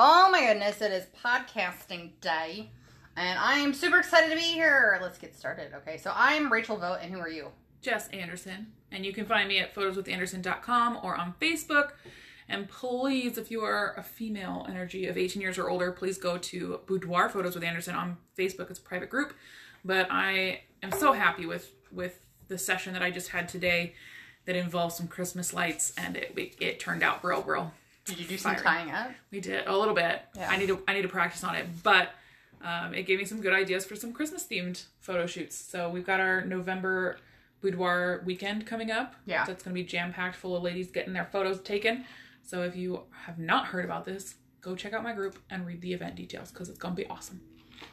Oh my goodness, it is podcasting day. And I am super excited to be here. Let's get started. Okay, so I'm Rachel Vote, and who are you? Jess Anderson. And you can find me at photoswithanderson.com or on Facebook. And please, if you are a female energy of 18 years or older, please go to Boudoir Photos with Anderson on Facebook. It's a private group. But I am so happy with with the session that I just had today that involved some Christmas lights, and it it, it turned out real, real. Did you do some tying up? We did a little bit. Yeah. I need to I need to practice on it, but um, it gave me some good ideas for some Christmas themed photo shoots. So we've got our November boudoir weekend coming up. Yeah. that's going to be jam packed full of ladies getting their photos taken. So if you have not heard about this, go check out my group and read the event details because it's going to be awesome.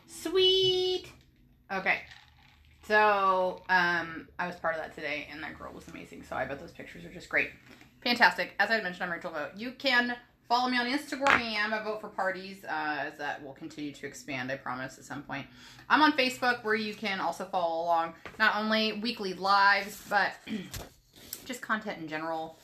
Sweet. Okay. So, um, I was part of that today, and that girl was amazing. So I bet those pictures are just great. Fantastic. As I mentioned, I'm Rachel Vote. You can follow me on Instagram I Vote for Parties, uh, as that will continue to expand, I promise, at some point. I'm on Facebook, where you can also follow along not only weekly lives, but just content in general.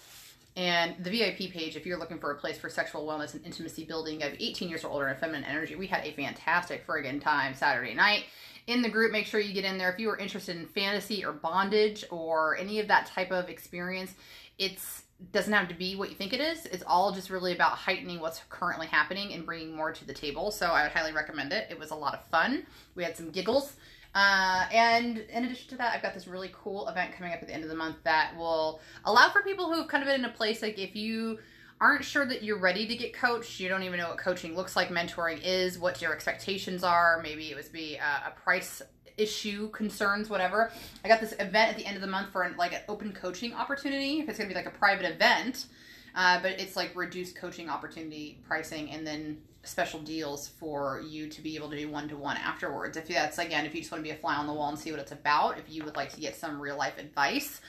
And the VIP page, if you're looking for a place for sexual wellness and intimacy building of 18 years or older and feminine energy, we had a fantastic friggin' time Saturday night. In the group, make sure you get in there. If you are interested in fantasy or bondage or any of that type of experience, it's doesn't have to be what you think it is. It's all just really about heightening what's currently happening and bringing more to the table. So I would highly recommend it. It was a lot of fun. We had some giggles. Uh, and in addition to that, I've got this really cool event coming up at the end of the month that will allow for people who have kind of been in a place like if you aren't sure that you're ready to get coached, you don't even know what coaching looks like, mentoring is, what your expectations are, maybe it was be a, a price issue, concerns, whatever. I got this event at the end of the month for an, like an open coaching opportunity. If it's gonna be like a private event, uh, but it's like reduced coaching opportunity pricing and then special deals for you to be able to do one to one afterwards. If that's again, if you just want to be a fly on the wall and see what it's about, if you would like to get some real life advice.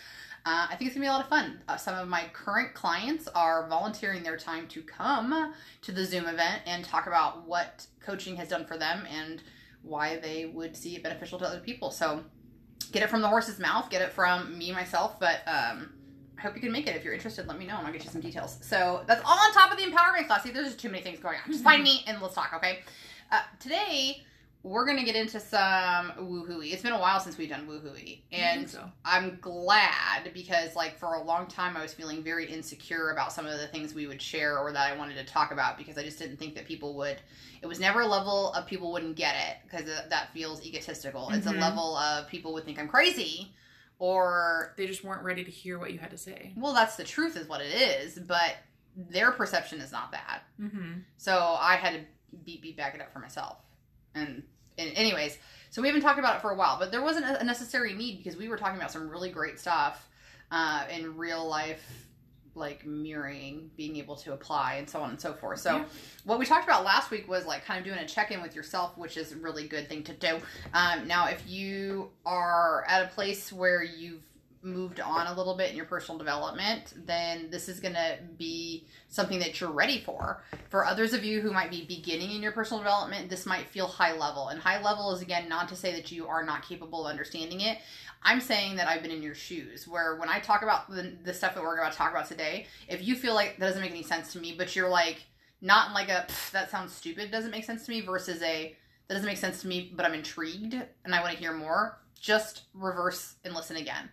Uh, I think it's gonna be a lot of fun. Uh, some of my current clients are volunteering their time to come to the Zoom event and talk about what coaching has done for them and why they would see it beneficial to other people. So get it from the horse's mouth, get it from me myself, but um, I hope you can make it. If you're interested, let me know and I'll get you some details. So that's all on top of the empowerment class. See, there's just too many things going on. Just find me and let's talk, okay? Uh, today, we're gonna get into some woohooey. It's been a while since we've done woohooey, and so. I'm glad because, like, for a long time, I was feeling very insecure about some of the things we would share or that I wanted to talk about because I just didn't think that people would. It was never a level of people wouldn't get it because that feels egotistical. It's a Mhm. level of people would think I'm crazy, or They just weren't ready to hear what you had to say. well, that's the truth, is what it is, but their perception is not that. Mm-hmm. So I had to beat beat back it up for myself. And anyways, so we haven't talked about it for a while, but there wasn't a necessary need because we were talking about some really great stuff uh, in real life, like mirroring, being able to apply, and so on and so forth. So Yeah. what we talked about last week was like kind of doing a check in with yourself, which is a really good thing to do. Um, now, if you are at a place where you've moved on a little bit in your personal development, then this is going to be something that you're ready for. For others of you who might be beginning in your personal development, this might feel high level. And high level is, again, not to say that you are not capable of understanding it. I'm saying that I've been in your shoes, where when I talk about the, the stuff that we're about to talk about today, if you feel like that doesn't make any sense to me, but you're like, not like a, that sounds stupid, doesn't make sense to me, versus a, that doesn't make sense to me, but I'm intrigued and I want to hear more, just reverse and listen again.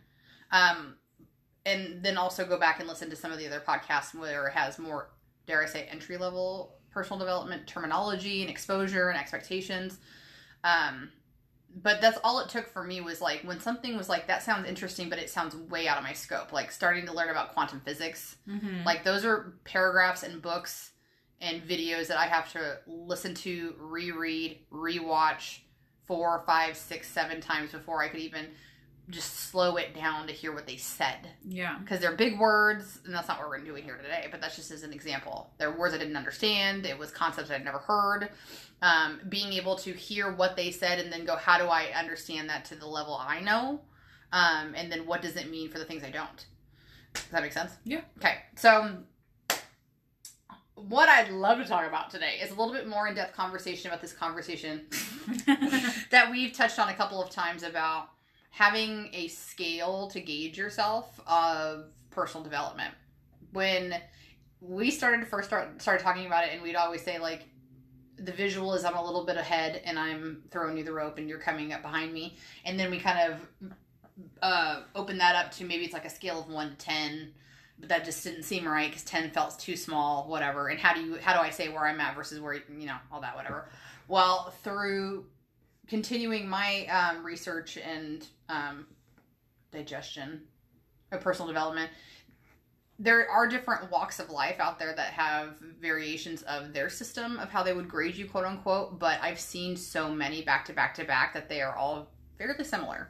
Um, and then also go back and listen to some of the other podcasts where it has more, dare I say, entry level personal development terminology and exposure and expectations. Um, but that's all it took for me was like when something was like that sounds interesting, but it sounds way out of my scope. Like starting to learn about quantum physics. Mm-hmm. Like those are paragraphs and books and videos that I have to listen to, reread, rewatch four, five, six, seven times before I could even just slow it down to hear what they said. yeah. Because they're big words, and that's not what we're going to do here today, but that's just as an example. They're words I didn't understand, it was concepts I'd never heard. Um, being able to hear what they said and then go, how do I understand that to the level I know? Um, and then what does it mean for the things I don't? Does that make sense? Yeah. Okay, so what I'd love to talk about today is a little bit more in depth conversation about this conversation that we've touched on a couple of times about having a scale to gauge yourself of personal development. When we started to first start started talking about it, and we'd always say like, the visual is I'm a little bit ahead, and I'm throwing you the rope, and you're coming up behind me, and then we kind of uh, open that up to maybe it's like a scale of one to ten. But that just didn't seem right because ten felt too small, whatever. And how do you how do I say where I'm at versus where you know all that whatever. Well, through continuing my um, research and um, digestion of personal development, there are different walks of life out there that have variations of their system of how they would grade you, quote unquote. But I've seen so many back to back to back that they are all fairly similar.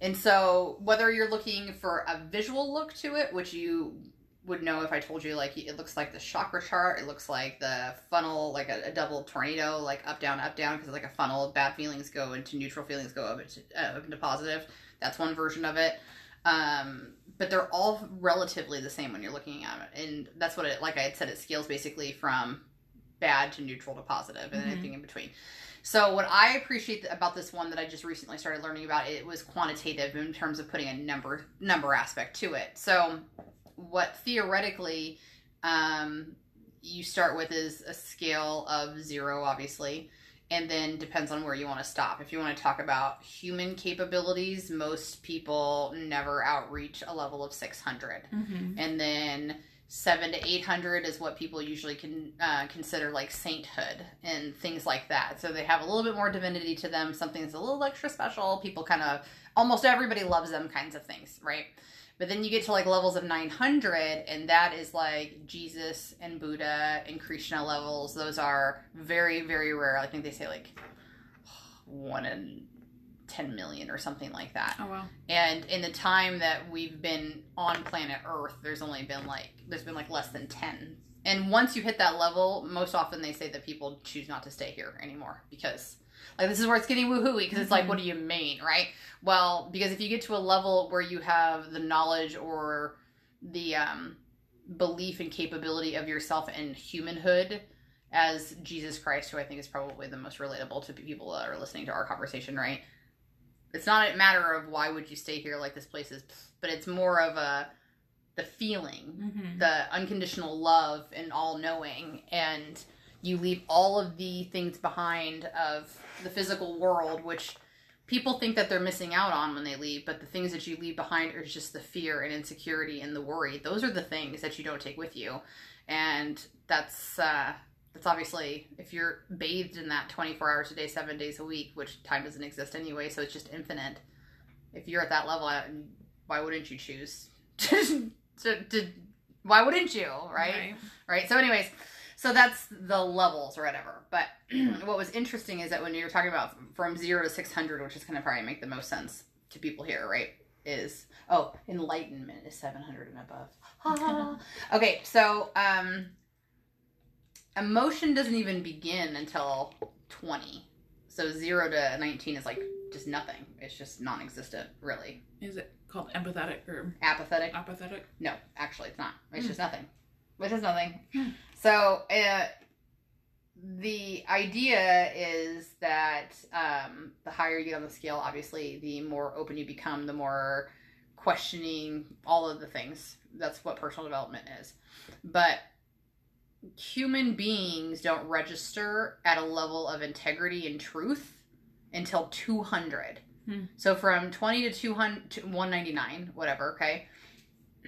And so, whether you're looking for a visual look to it, which you would know if I told you, like, it looks like the chakra chart, it looks like the funnel, like a, a double tornado, like up, down, up, down, because like a funnel, bad feelings go into neutral feelings go up into, uh, up into positive. That's one version of it. Um, but they're all relatively the same when you're looking at it. And that's what it, like I had said, it scales basically from bad to neutral to positive and Mhm. anything in between. So what I appreciate about this one that I just recently started learning about, it was quantitative in terms of putting a number number aspect to it. So what theoretically um, you start with is a scale of zero, obviously, and then depends on where you want to stop. If you want to talk about human capabilities, most people never outreach a level of 600 Mm-hmm. and then seven to eight hundred is what people usually can uh, consider like sainthood and things like that. So they have a little bit more divinity to them, something that's a little extra special. People kind of almost everybody loves them kinds of things, right? But then you get to like levels of 900, and that is like Jesus and Buddha and Krishna levels. Those are very, very rare. I think they say like one in 10 million or something like that. Oh wow. And in the time that we've been on planet Earth, there's only been like there's been like less than ten. And once you hit that level, most often they say that people choose not to stay here anymore because like this is where it's getting woohooey because it's like Mhm. what do you mean, right? Well, because if you get to a level where you have the knowledge or the um, belief and capability of yourself and humanhood as Jesus Christ, who I think is probably the most relatable to people that are listening to our conversation, right? It's not a matter of why would you stay here like this place is, but it's more of a the feeling, Mm-hmm. the unconditional love and all knowing, and you leave all of the things behind of the physical world, which people think that they're missing out on when they leave, but the things that you leave behind are just the fear and insecurity and the worry. Those are the things that you don't take with you, and that's uh, that's obviously if you're bathed in that 24 hours a day, seven days a week, which time doesn't exist anyway, so it's just infinite. If you're at that level, why wouldn't you choose to, to, to why wouldn't you, right? right? So, anyways, so that's the levels or whatever. But what was interesting is that when you're talking about from zero to 600, which is going to probably make the most sense to people here, right? Is oh, enlightenment is 700 and above. Ah. okay, so um, emotion doesn't even begin until 20. So zero to 19 is like just nothing. It's just non-existent, really. Is it called empathetic or Apathetic. apathetic? No, actually, it's not. It's Hmm. just nothing. It's is nothing. So, uh, the idea is that um, the higher you get on the scale, obviously, the more open you become, the more questioning all of the things. That's what personal development is. But human beings don't register at a level of integrity and truth until 200. Hmm. So from 20 to 200 to 199, whatever, okay?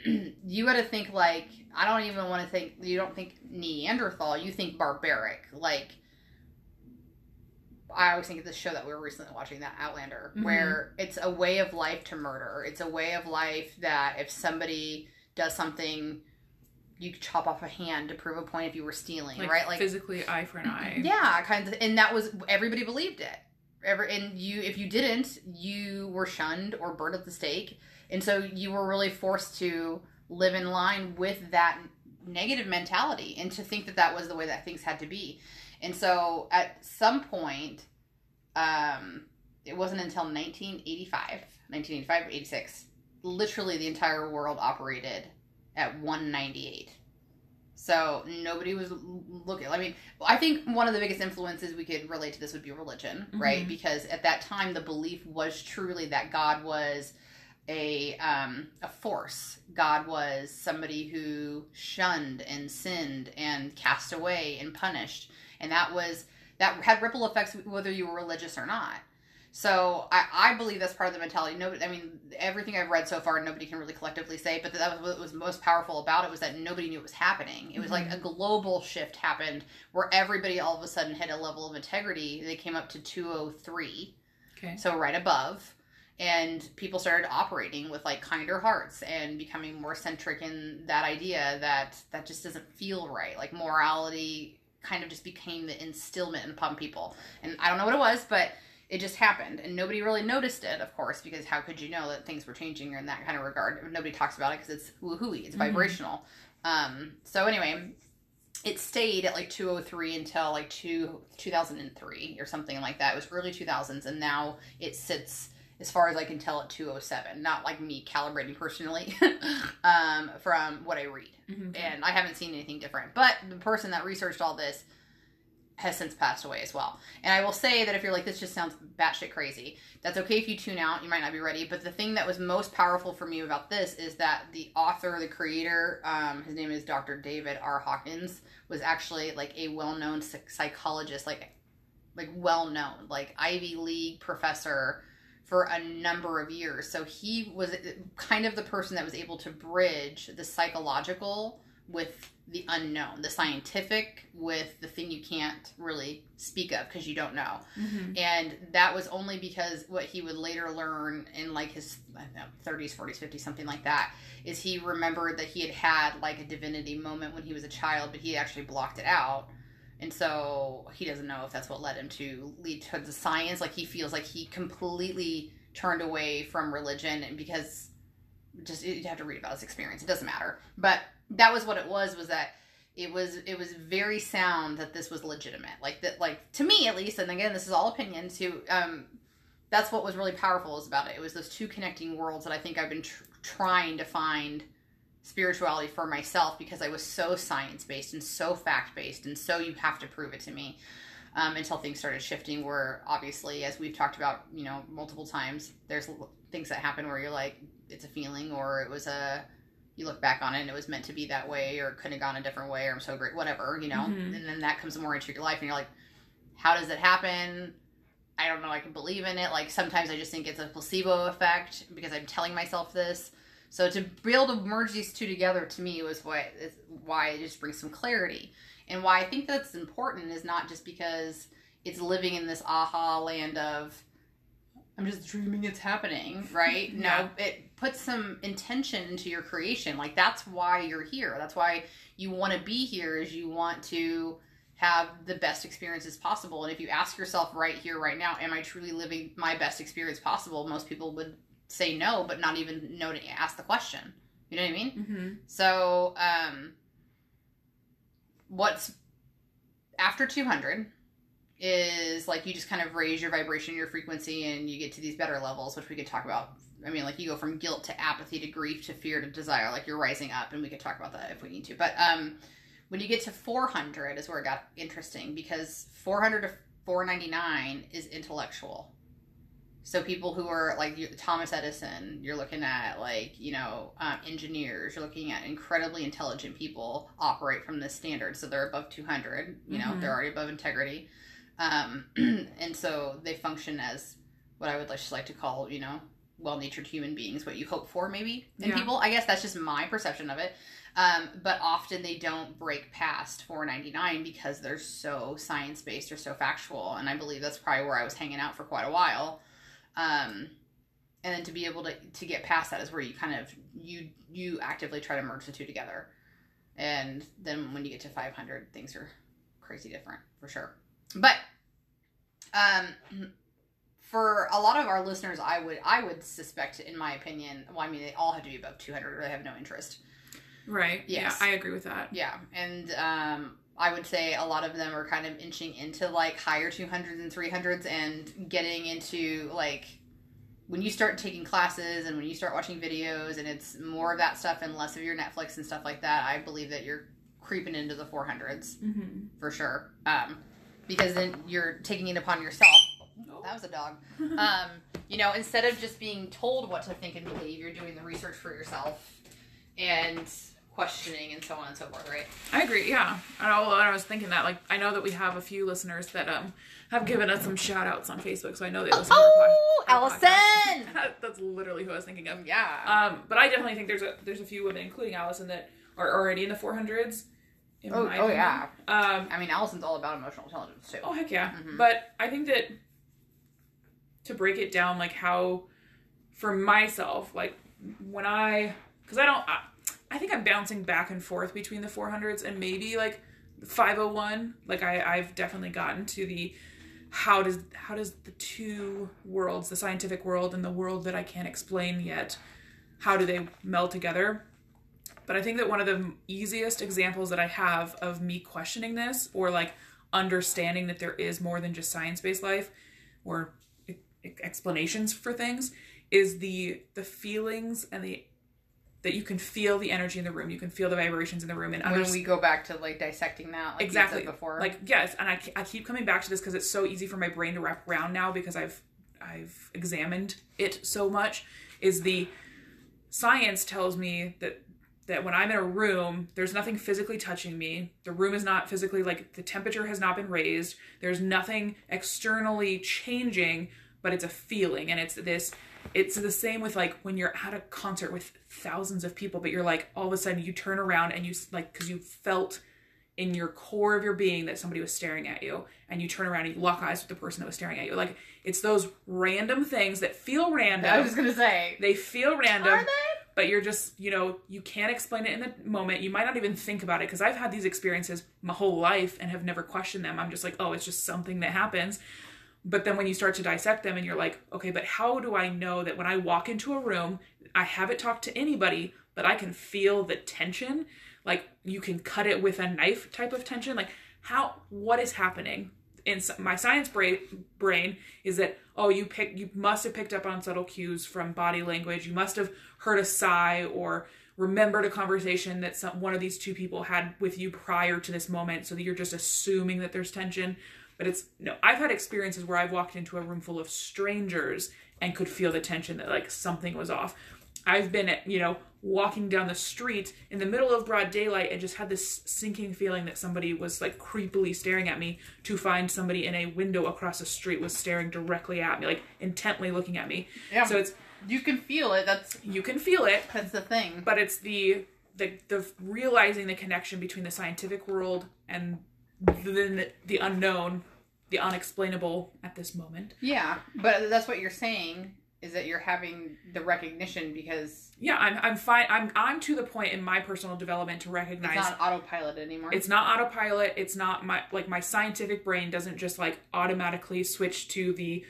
you got to think like I don't even want to think you don't think Neanderthal, you think barbaric. Like I always think of this show that we were recently watching, that Outlander, Mhm. where it's a way of life to murder. It's a way of life that if somebody does something, you could chop off a hand to prove a point if you were stealing, Like, right? Like physically eye for an eye. yeah, kind of, and that was everybody believed it. Ever and you, if you didn't, you were shunned or burned at the stake, and so you were really forced to live in line with that negative mentality and to think that that was the way that things had to be. And so, at some point, um, it wasn't until 1985, 1985, 86, literally the entire world operated at 198. So nobody was looking. I mean, I think one of the biggest influences we could relate to this would be religion, right? Mhm. Because at that time, the belief was truly that God was a um, a force. God was somebody who shunned and sinned and cast away and punished, and that was that had ripple effects whether you were religious or not. So I, I believe that's part of the mentality. Nobody, I mean, everything I've read so far, nobody can really collectively say. But that was what was most powerful about it was that nobody knew it was happening. It was like a global shift happened where everybody all of a sudden hit a level of integrity. They came up to 203, Okay. so right above, and people started operating with like kinder hearts and becoming more centric in that idea that that just doesn't feel right. Like morality kind of just became the instillment upon people. And I don't know what it was, but it just happened and nobody really noticed it of course because how could you know that things were changing in that kind of regard nobody talks about it because it's woohooey it's Mhm. vibrational um so anyway it stayed at like 203 until like two, 2003 or something like that it was early 2000s and now it sits as far as i can tell at 207 not like me calibrating personally um from what i read Mhm. and I haven't seen anything different. But the person that researched all this has since passed away as well. And I will say that if you're like, this just sounds batshit crazy, that's okay if you tune out. You might not be ready. But the thing that was most powerful for me about this is that the author, the creator, um, his name is Dr. David R. Hawkins, was actually like a well-known psychologist, like like well-known, like Ivy League professor for a number of years. So he was kind of the person that was able to bridge the psychological with the unknown, the scientific with the thing you can't really speak of because you don't know. Mhm. And that was only because what he would later learn in like his I don't know, 30s, 40s, 50s, something like that, is he remembered that he had had like a divinity moment when he was a child, but he actually blocked it out. And so he doesn't know if that's what led him to lead to the science. Like he feels like he completely turned away from religion and because just you have to read about his experience. It doesn't matter. But that was what it was was that it was it was very sound that this was legitimate like that like to me at least and again this is all opinion too um that's what was really powerful is about it it was those two connecting worlds that i think i've been tr- trying to find spirituality for myself because i was so science based and so fact based and so you have to prove it to me um, until things started shifting where obviously as we've talked about you know multiple times there's things that happen where you're like it's a feeling or it was a you look back on it and it was meant to be that way or it could have gone a different way or I'm so great, whatever, you know? Mhm. And then that comes more into your life and you're like, how does it happen? I don't know. I can believe in it. Like sometimes I just think it's a placebo effect because I'm telling myself this. So to be able to merge these two together to me was why, is why it just brings some clarity. And why I think that's important is not just because it's living in this aha land of I'm just dreaming it's happening, right? Yeah. No, it puts some intention into your creation. Like that's why you're here. That's why you want to be here is you want to have the best experiences possible. And if you ask yourself right here right now, am I truly living my best experience possible? Most people would say no, but not even know to ask the question. You know what I mean? Mhm. So, um, what's after 200 is like you just kind of raise your vibration, your frequency, and you get to these better levels, which we could talk about. I mean, like you go from guilt to apathy to grief to fear to desire, like you're rising up, and we could talk about that if we need to. But um, when you get to 400 is where it got interesting because 400 to 499 is intellectual. So people who are like Thomas Edison, you're looking at like you know um, engineers. You're looking at incredibly intelligent people operate from this standard, so they're above 200. You know, Mhm. they're already above integrity, um, and so they function as what I would just like to call you know well-natured human beings. What you hope for, maybe in Yeah. people. I guess that's just my perception of it. Um, but often they don't break past 499 because they're so science-based or so factual, and I believe that's probably where I was hanging out for quite a while um and then to be able to to get past that is where you kind of you you actively try to merge the two together and then when you get to 500 things are crazy different for sure but um for a lot of our listeners i would i would suspect in my opinion well i mean they all have to be above 200 or they have no interest Right. Yes. Yeah, I agree with that. yeah, and um, I would say a lot of them are kind of inching into like higher 200s and 300s and getting into like when you start taking classes and when you start watching videos and it's more of that stuff and less of your Netflix and stuff like that, I believe that you're creeping into the 400s Mm-hmm. for sure. Um, because then you're taking it upon yourself. That was a dog. Um, You know, instead of just being told what to think and believe, you're doing the research for yourself and questioning and so on and so forth, right? I agree. Yeah, and I, I was thinking that like I know that we have a few listeners that um have given us some shout outs on Facebook, so I know they listen Oh, to our, pod- our Allison! podcast. That's literally who I was thinking of. Yeah. Um, but I definitely think there's a there's a few women, including Allison, that are already in the 400s. in Oh- my oh, yeah. Um, I mean, Allison's all about emotional intelligence too. Oh heck yeah! Mhm. But I think that to break it down, like how for myself, like when I, because I don't, I, I think I'm bouncing back and forth between the 400s and maybe like 501. Like I, I've definitely gotten to the how does how does the two worlds, the scientific world and the world that I can't explain yet, how do they meld together? But I think that one of the easiest examples that I have of me questioning this or like understanding that there is more than just science-based life or explanations for things is the the feelings and the that you can feel the energy in the room, you can feel the vibrations in the room, and when we go back to like dissecting that, like exactly. before, like yes and I, I keep coming back to this because it's so easy for my brain to wrap around now because i've i've examined it so much is the science tells me that that when i'm in a room there's nothing physically touching me. The room is not physically like the temperature has not been raised. There's nothing externally changing but it's a feeling and it's this it's the same with like when you're at a concert with thousands of people but you're like all of a sudden you turn around and you like because you felt in your core of your being that somebody was staring at you and you turn around and you lock eyes with the person that was staring at you. Like it's those random things that feel random. I was gonna say, they feel random are they? but you're just you know you can't explain it in the moment. You might not even think about it because i've had these experiences my whole life and have never questioned them. I'm just like oh it's just something that happens but then when you start to dissect them and you're like okay but how do i know that when i walk into a room i haven't talked to anybody but i can feel the tension? Like you can cut it with a knife type of tension? Like how what is happening? In my science brain brain is that oh you pick you must have picked up on subtle cues from body language. You must have heard a sigh or remembered a conversation that some one of these two people had with you prior to this moment so that you're just assuming that there's tension but it's no i've had experiences where i've walked into a room full of strangers and could feel the tension that like something was off i've been at, you know walking down the street in the middle of broad daylight and just had this sinking feeling that somebody was like creepily staring at me to find somebody in a window across the street was staring directly at me like intently looking at me Yeah. so it's You can feel it. That's you can feel it that's the thing. but it's the the the realizing the connection between the scientific world and the, the unknown the unexplainable at this moment. Yeah, but that's what you're saying is that you're having the recognition because yeah i'm i'm fine i'm i'm to the point in my personal development to recognize it's not autopilot anymore. it's not autopilot it's not my like my scientific brain doesn't just like automatically switch to the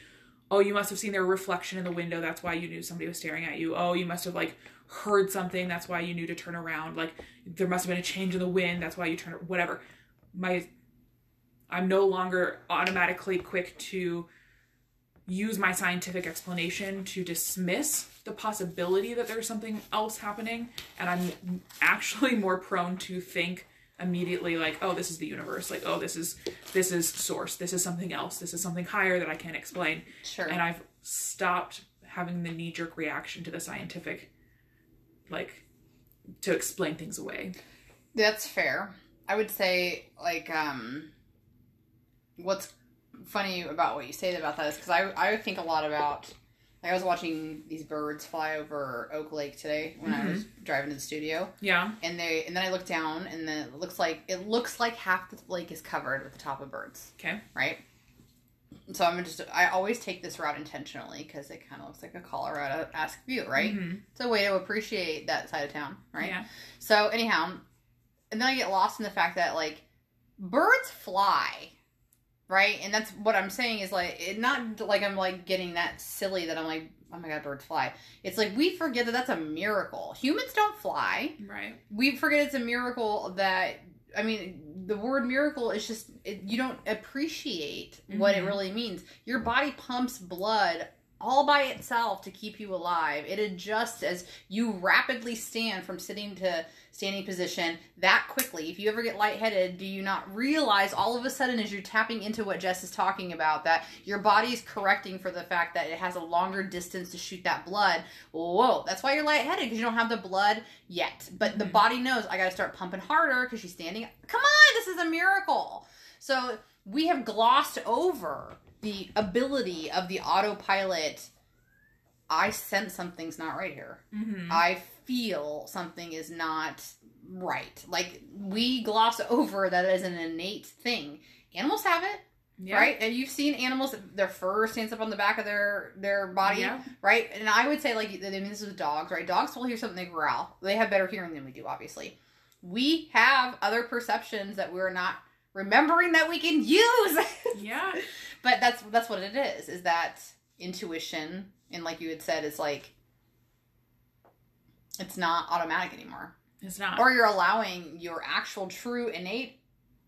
oh you must have seen their reflection in the window that's why you knew somebody was staring at you. Oh you must have like heard something that's why you knew to turn around. Like there must have been a change in the wind that's why you turn whatever. My i'm no longer automatically quick to use my scientific explanation to dismiss the possibility that there's something else happening and i'm actually more prone to think immediately like oh this is the universe like oh this is this is source this is something else this is something higher that i can't explain sure. and i've stopped having the knee-jerk reaction to the scientific like to explain things away That's fair. I would say like um what's funny about what you say about that is because I I think a lot about like I was watching these birds fly over Oak Lake today when I was driving to the studio. Yeah. And they and then I looked down and then it looks like it looks like half the lake is covered with the top of birds. Okay. Right? So I'm just I always take this route intentionally because it kind of looks like a Colorado esque view right? Mhm. it's a way to appreciate that side of town right? Yeah. So anyhow, and then I get lost in the fact that like birds fly, right? And that's what I'm saying is like it not like I'm like getting that silly that I'm like oh my god birds fly. It's like we forget that that's a miracle. Humans don't fly. right We forget it's a miracle that I mean the word miracle is just it, you don't appreciate what it Mhm. really means. Your body pumps blood all by itself to keep you alive. It adjusts as you rapidly stand from sitting to standing position that quickly. If you ever get lightheaded, do you not realize all of a sudden as you're tapping into what Jess is talking about that your body is correcting for the fact that it has a longer distance to shoot that blood? Whoa, that's why you're lightheaded because you don't have the blood yet. But the Mhm. body knows I got to start pumping harder because she's standing. Come on, this is a miracle. So we have glossed over the ability of the autopilot. I sense something's not right here. Mm-hmm. I feel something is not right. Like we gloss over that as an innate thing. Animals have it, yeah. right? And you've seen animals; their fur stands up on the back of their their body, Yeah. right? And I would say, like, I mean, this is with dogs, right? Dogs will hear something they growl. They have better hearing than we do, obviously. We have other perceptions that we're not remembering that we can use. Yeah. But that's that's what it is. Is that intuition? And like you had said, it's like it's not automatic anymore It's not. or you're allowing your actual true innate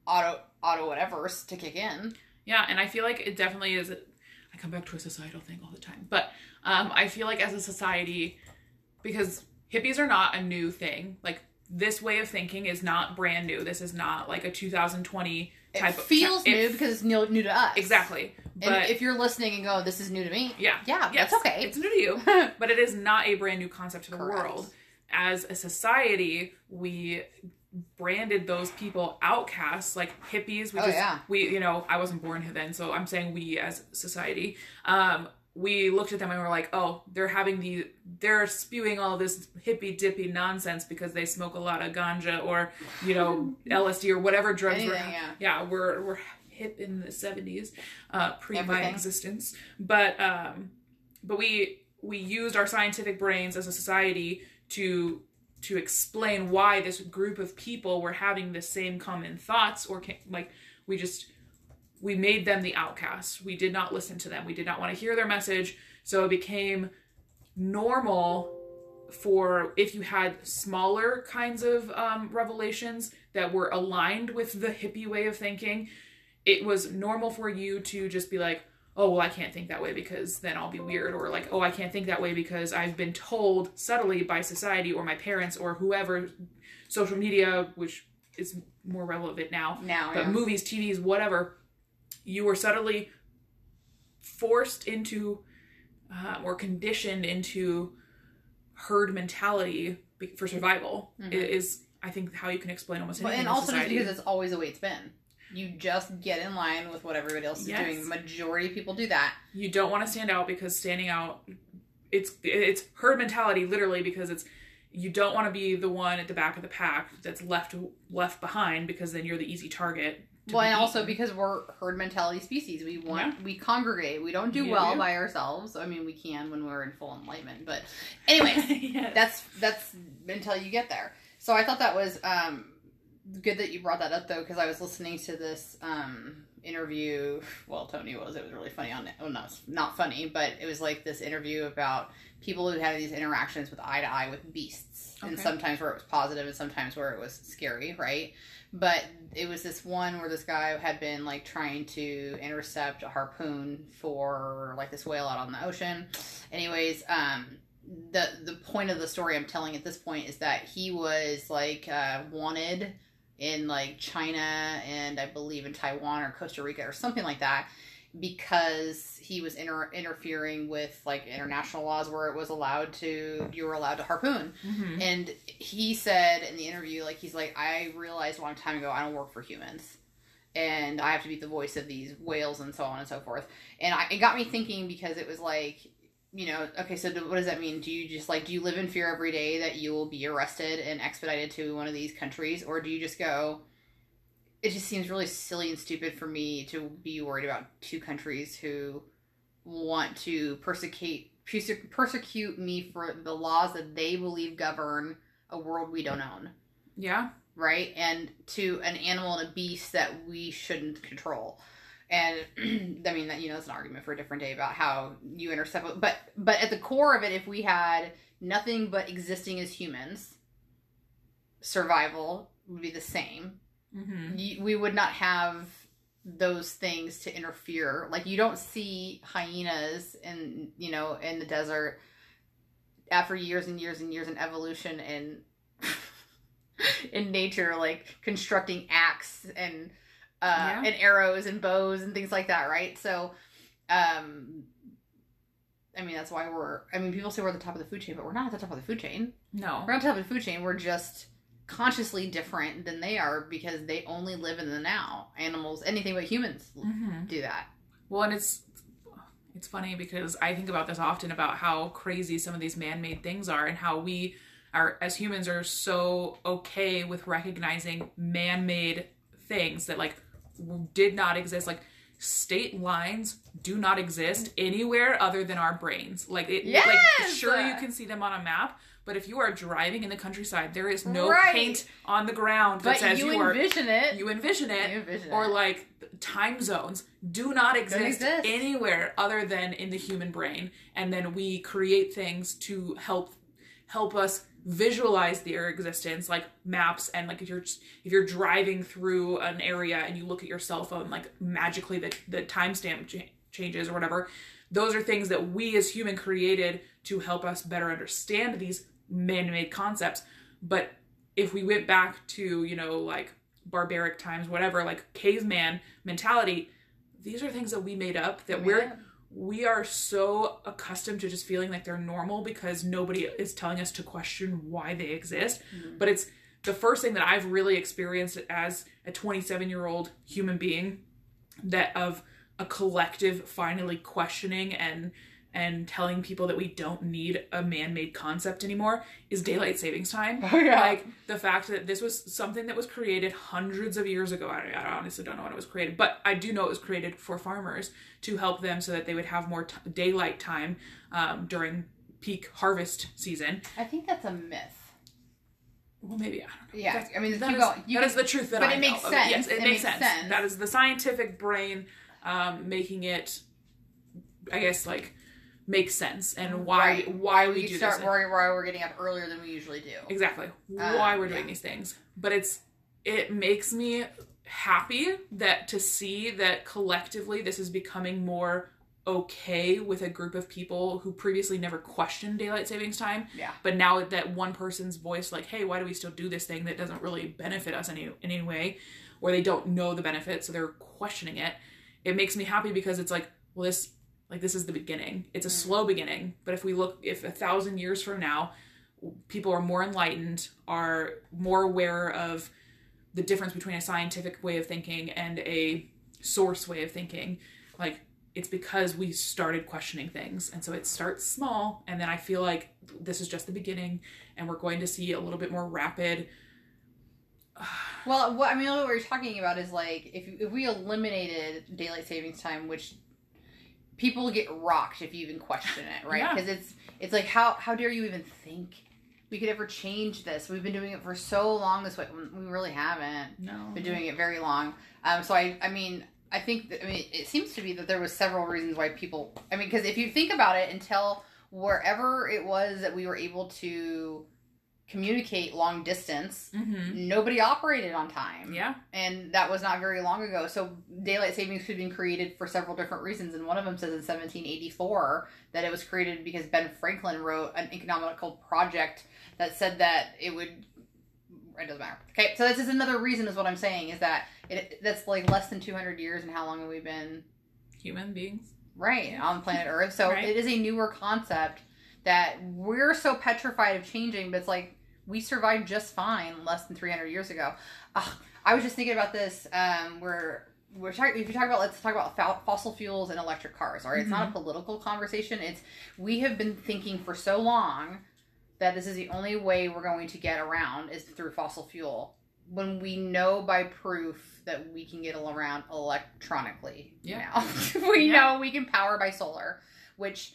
auto auto whatever's to kick in Yeah, and I feel like it definitely is. I come back to a societal thing all the time, but um, I feel like as a society, because hippies are not a new thing. Like this way of thinking is not brand new. This is not like a 2020 it type of feels it- new because it's new, new to us Exactly, and but if you're listening and go this is new to me yeah, yeah yes, that's okay It's new to you, but it is not a brand new concept to the Correct. world. As a society, we branded those people outcasts like hippies. We Oh, just yeah. we you know I wasn't born then, so I'm saying we as society. Um, we looked at them and we were like, oh, they're having the they're spewing all this hippy dippy nonsense because they smoke a lot of ganja or you know LSD or whatever drugs Anything, we're yeah. yeah we're we're hip in the 70s uh pre my existence. but um but we we used our scientific brains as a society to to explain why this group of people were having the same common thoughts or like we just we made them the outcasts. We did not listen to them. We did not want to hear their message. So it became normal for if you had smaller kinds of um, revelations that were aligned with the hippie way of thinking it was normal for you to just be like oh well i can't think that way because then i'll be weird or like oh i can't think that way because i've been told subtly by society or my parents or whoever social media which is more relevant now now but yeah. movies tvs whatever you were subtly forced into uh, or conditioned into herd mentality for survival Mhm. is i think how you can explain almost anything and in also just society. because it's always the way it's been you just get in line with what everybody else is Yes. doing majority of people do that you don't want to stand out because standing out it's it's herd mentality literally because it's you don't want to be the one at the back of the pack that's left left behind because then you're the easy target well and also eaten. because we're herd mentality species we want we congregate. We don't do Yeah, well we- by ourselves. I mean we can when we're in full enlightenment but anyway Yes. that's that's until you get there. So i thought that was um good that you brought that up though because i was listening to this um interview well tony was it was really funny on well not, not funny but it was like this interview about people who had these interactions with eye to eye with beasts and sometimes where it was positive and sometimes where it was scary right but it was this one where this guy had been like trying to intercept a harpoon for like this whale out on the ocean. Anyways um the the point of the story i'm telling at this point is that he was like uh wanted in like china and i believe in taiwan or costa rica or something like that because he was inter- interfering with like international laws where it was allowed to you were allowed to harpoon Mhm. and he said in the interview, like he's like, I realized a long time ago I don't work for humans, and I have to be the voice of these whales and so on and so forth. And I, it got me thinking because it was like, you know, okay, so do, what does that mean? Do you just like do you live in fear every day that you will be arrested and expedited to one of these countries, or do you just go? It just seems really silly and stupid for me to be worried about two countries who want to persecute persecute me for the laws that they believe govern a world we don't own, yeah right? And to an animal and a beast that we shouldn't control. And I mean that you know it's an argument for a different day about how you intercept but but at the core of it if we had nothing but existing as humans survival would be the same hmm we would not have those things to interfere. Like you don't see hyenas in you know in the desert after years and years and years in evolution and in nature, like constructing axe and uh, Yeah. and arrows and bows and things like that, right? So, um, I mean that's why we're. I mean, people say we're at the top of the food chain, but we're not at the top of the food chain. No. We're not at the top of the food chain. We're just consciously different than they are because they only live in the now. Animals, anything but humans, hmm do that. Well, and it's it's funny because I think about this often about how crazy some of these man-made things are and how we are as humans are so okay with recognizing man-made things that like did not exist like state lines do not exist anywhere other than our brains like it like sure you can see them on a map but if you are driving in the countryside there is no Right. paint on the ground that But says you you, are envision it. you envision it You envision or like time zones do not exist, exist. anywhere other than in the human brain and then we create things to help help us visualize their existence like maps and like if you're if you're driving through an area and you look at your cell phone like magically the the timestamp ch- changes or whatever those are things that we as human created to help us better understand these man-made concepts but if we went back to you know like barbaric times whatever like caveman mentality these are things that we made up that we're we are so accustomed to just feeling like they're normal because nobody is telling us to question why they exist Mhm. but it's the first thing that i've really experienced as a 27 year old human being that of a collective finally questioning and and telling people that we don't need a man-made concept anymore is daylight savings time Oh, yeah. like the fact that this was something that was created hundreds of years ago I, I honestly don't know when it was created but i do know it was created for farmers to help them so that they would have more t- daylight time um, during peak harvest season I think that's a myth. well maybe i don't know Yeah, That's- I mean, that is. You that can- is the truth that but I it know makes it. Yes, sense. it, It makes makes sense. sense. That is the scientific brain um, making it, I guess, like make sense and why Right. why we, do start this. why, why we're getting up earlier than we usually do. Exactly. Um, why we're doing yeah. these things. But it's it makes me happy that to see that collectively this is becoming more okay with a group of people who previously never questioned daylight savings time Yeah. but now that one person's voice like hey why do we still do this thing that doesn't really benefit us any in any way or they don't know the benefits so they're questioning it it makes me happy because it's like well this like this is the beginning. It's a Mm. slow beginning but if we look if a thousand years from now people are more enlightened are more aware of the difference between a scientific way of thinking and a source way of thinking like it's because we started questioning things. And so it starts small and then i feel like this is just the beginning and we're going to see a little bit more rapid. Well, what I mean, what we're talking about is like if if we eliminated daylight savings time, which people get rocked if you even question it, right? Yeah. Because it's it's like how how dare you even think we could ever change this? We've been doing it for so long this way. We really haven't no been doing it very long. Um, so I I mean I think that, I mean it seems to be that there was several reasons why people I mean because if you think about it until wherever it was that we were able to communicate long distance. Mm-hmm. nobody operated on time. Yeah. And that was not very long ago. So daylight savings could have been created for several different reasons. And one of them says in 1784 that it was created because ben franklin wrote an economical project that said that it would it doesn't matter. Okay so this is another reason is what i'm saying is that it that's like less than 200 years and how long have we been human beings. Right on planet earth. So Right. it is a newer concept that we're so petrified of changing but it's like we survived just fine less than 300 years ago Ugh, i was just thinking about this um where we're talking if you talk about let's talk about fo- fossil fuels and electric cars all right? it's not a political conversation it's we have been thinking for so long that this is the only way we're going to get around is through fossil fuel when we know by proof that we can get around electronically Yeah. now we Yeah. know we can power by solar which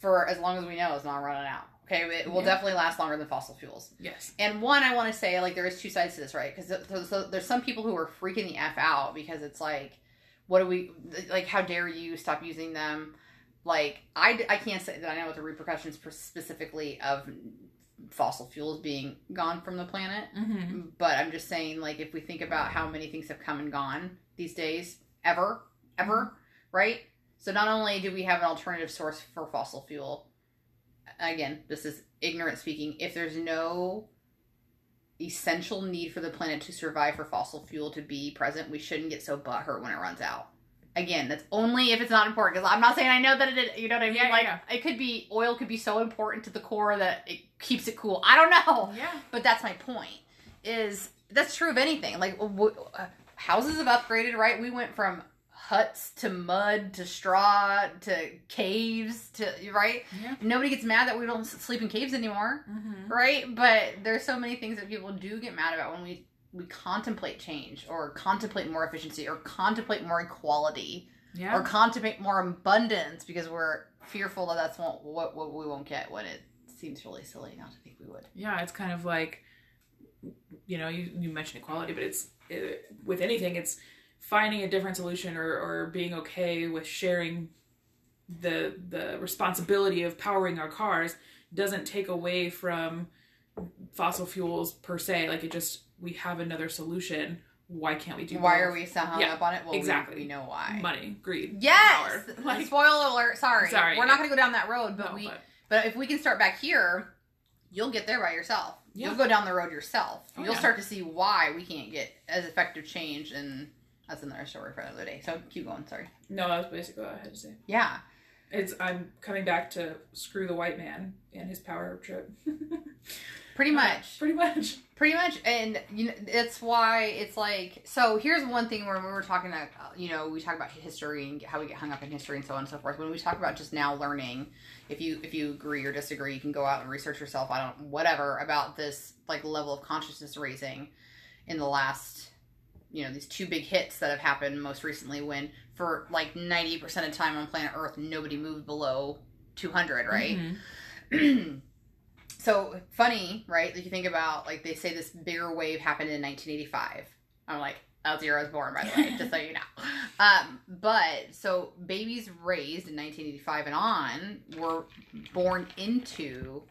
for as long as we know is not running out okay it will Yeah. definitely last longer than fossil fuels yes and one, I want to say, like, there is two sides to this, right? Because there's, there's some people who are freaking the f out because it's like, what do we like? How dare you stop using them? Like, I, I can't say that I know what the repercussions per- specifically of fossil fuels being gone from the planet. Mm-hmm. But I'm just saying, like, if we think about how many things have come and gone these days, ever, ever, right? So not only do we have an alternative source for fossil fuel, again, this is ignorant speaking. If there's no essential need for the planet to survive for fossil fuel to be present, we shouldn't get so butthurt when it runs out. Again, that's only if it's not important. Because I'm not saying I know that it is. You know what I mean? Yeah, like yeah. it could be oil could be so important to the core that it keeps it cool. I don't know. Yeah. But that's my point. Is that's true of anything? Like w- uh, houses have upgraded, right? We went from huts to mud to straw to caves to right. Yeah. Nobody gets mad that we don't sleep in caves anymore, Mm-hmm. right? But there's so many things that people do get mad about when we we contemplate change or contemplate more efficiency or contemplate more equality Yeah. or contemplate more abundance because we're fearful that that's what, what, what we won't get when it seems really silly not to think we would. yeah it's kind of like you know you, you mentioned equality but it's it, with anything it's finding a different solution or, or being okay with sharing the the responsibility of powering our cars doesn't take away from fossil fuels per se like it just we have another solution why can't we do why both? are we so hung Yeah, up on it? Well, exactly. We, know why. money greed Yes. power. like Spoiler alert. Sorry. Sorry, We're not going to go down that road, but no, we. but- But if we can start back here, you'll get there by yourself. Yeah. You'll go down the road yourself. Oh, you'll yeah. start to see why we can't get as effective change, and that's another story for another day. So keep going. Sorry. no that was basically what i had to say Yeah. it's i'm coming back to screw the white man and his power trip Pretty much. pretty much Pretty much, and you know it's why it's like. So here's one thing where we were talking, to, you know, we talk about history and how we get hung up in history and so on and so forth. When we talk about just now learning, if you if you agree or disagree, you can go out and research yourself. I don't whatever about this like level of consciousness raising in the last, you know, these two big hits that have happened most recently. When for like ninety percent of time on planet Earth, nobody moved below two hundred, right? Mhm. so funny, right? Like you think about like they say this bigger wave happened in 1985. I'm like, that's the year I was born, by the way, just so you know. Um, but so babies raised in 1985 and on were born into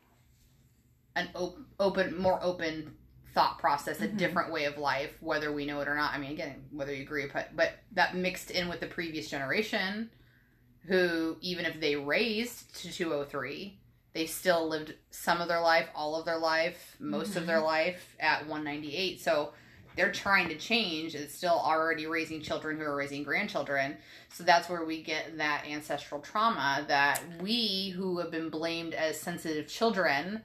an op- open, more open thought process, a Mhm. different way of life, whether we know it or not. I mean, again, whether you agree, but but that mixed in with the previous generation, who even if they raised to 203 they still lived some of their life, all of their life, most of their life at 198. So they're trying to change. It's still already raising children who are raising grandchildren. So that's where we get that ancestral trauma that we who have been blamed as sensitive children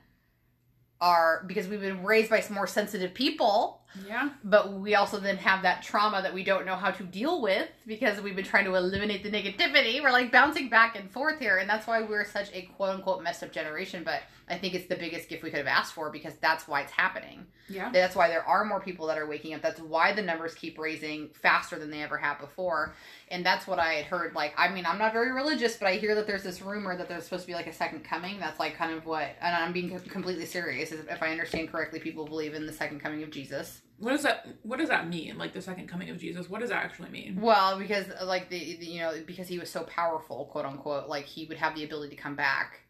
are because we've been raised by some more sensitive people Yeah. but we also then have that trauma that we don't know how to deal with because we've been trying to eliminate the negativity. We're like bouncing back and forth here, and that's why we're such a quote unquote messed up generation. But I think it's the biggest gift we could have asked for because that's why it's happening. Yeah. That's why there are more people that are waking up. That's why the numbers keep raising faster than they ever have before. And that's what I had heard. Like, I mean, I'm not very religious, but I hear that there's this rumor that there's supposed to be like a second coming. That's like kind of what, and I'm being completely serious. If I understand correctly, people believe in the second coming of Jesus. What does that What does that mean? Like the second coming of Jesus? What does that actually mean? Well, because like the, the you know because he was so powerful, quote unquote, like he would have the ability to come back,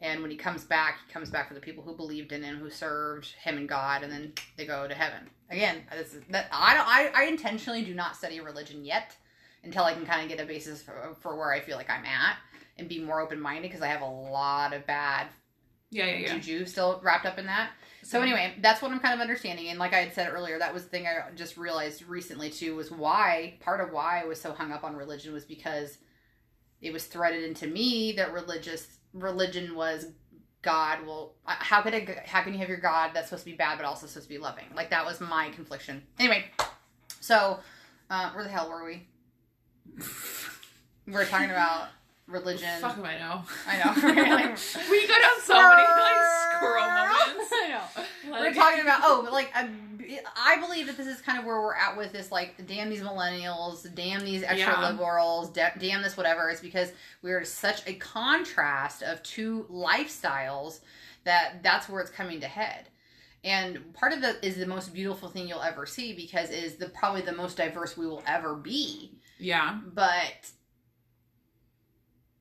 and when he comes back, he comes back for the people who believed in him, who served him and God, and then they go to heaven. Again, this is, that I don't I, I intentionally do not study religion yet until I can kind of get a basis for, for where I feel like I'm at and be more open minded because I have a lot of bad Yeah, yeah, yeah. juju still wrapped up in that. So anyway, that's what I'm kind of understanding, and like I had said earlier, that was the thing I just realized recently too was why part of why I was so hung up on religion was because it was threaded into me that religious religion was God. Well, how could it, how can you have your God that's supposed to be bad but also supposed to be loving? Like that was my confliction. Anyway, so uh, where the hell were we? We were talking about religion. Fuck if I know. I know. Like, we go down so many like squirrel moments. I know. We're talking about oh, but like I, I believe that this is kind of where we're at with this. Like, damn these millennials, damn these extra Yeah. liberals, da- damn this whatever. It's because we're such a contrast of two lifestyles that that's where it's coming to head. And part of it is the most beautiful thing you'll ever see because it is the probably the most diverse we will ever be Yeah. but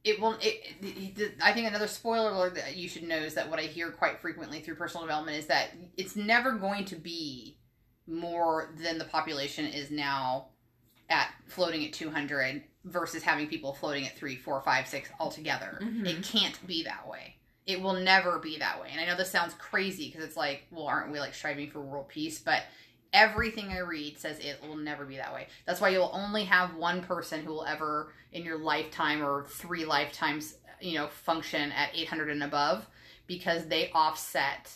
it will. It, it, I think another spoiler alert that you should know is that what I hear quite frequently through personal development is that it's never going to be more than the population is now at floating at 200 versus having people floating at three, four, five, six altogether. Mhm. It can't be that way. It will never be that way. And I know this sounds crazy because it's like, well, aren't we like striving for world peace? But everything I read says it will never be that way. That's why you'll only have one person who will ever in your lifetime or three lifetimes, you know, function at 800 and above because they offset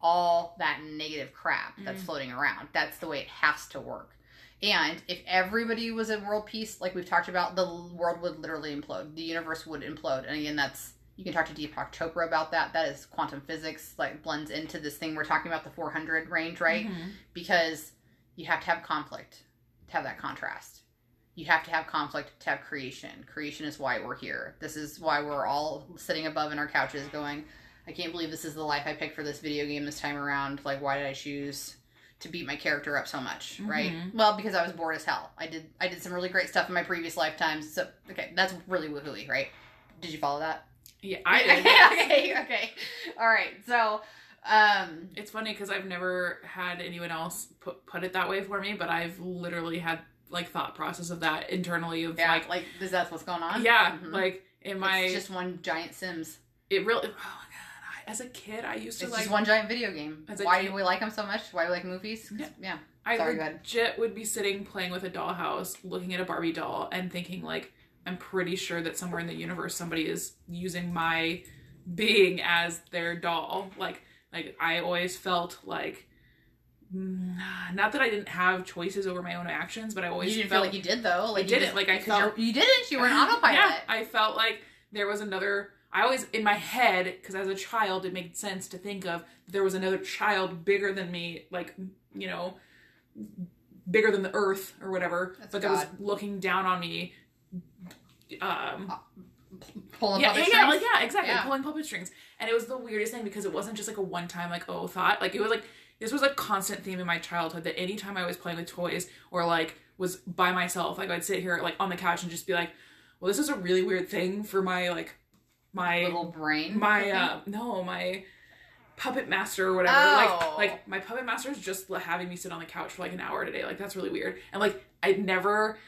all that negative crap that's Mhm. floating around. That's the way it has to work. And if everybody was in world peace, like we've talked about, the world would literally implode. The universe would implode. And again, that's you can talk to Deepak Chopra about that. That is quantum physics, like blends into this thing we're talking about, the 400 range, right? Mhm. because you have to have conflict to have that contrast. You have to have conflict to have creation. Creation is why we're here. This is why we're all sitting above in our couches going, I can't believe this is the life I picked for this video game this time around. Like, why did I choose to beat my character up so much, right? Mhm. Well, because I was bored as hell. I did I did some really great stuff in my previous lifetimes. So, okay, that's really woohooey, right? Did you follow that? Yeah, I did. okay, okay. All right. So, um It's funny because I've never had anyone else put put it that way for me, but I've literally had like thought process of that internally of yeah, like like, is that what's going on? yeah, Mhm. like in my it's just one giant Sims. it really oh my god I, as a kid I used to It's like just one giant video game. Why kid- do we like them so much? Why do we like movies? Yeah. yeah. I Sorry, legit would be sitting playing with a dollhouse, looking at a Barbie doll, and thinking like, I'm pretty sure that somewhere in the universe somebody is using my being as their doll. Like, like I always felt like, mm, not that I didn't have choices over my own actions, but I always You didn't felt feel like you did though. Like you didn't. just- Like, I felt- you didn't. You were an autopilot. Yeah, I felt like there was another. I always in my head because as a child it made sense to think of there was another child bigger than me, like you know, bigger than the earth or whatever, That's but that was looking down on me. Um, Pulling yeah, puppet yeah, yeah, like, yeah, exactly. Yeah. Pulling puppet strings, and it was the weirdest thing because it wasn't just like a one-time like oh thought. Like it was like this was a constant theme in my childhood that anytime I was playing with toys or like was by myself, like I'd sit here like on the couch and just be like, well, this is a really weird thing for my like my Little brain. my uh no my puppet master or whatever Oh. like like my puppet master is just having me sit on the couch for like an hour today like that's really weird and like I'd never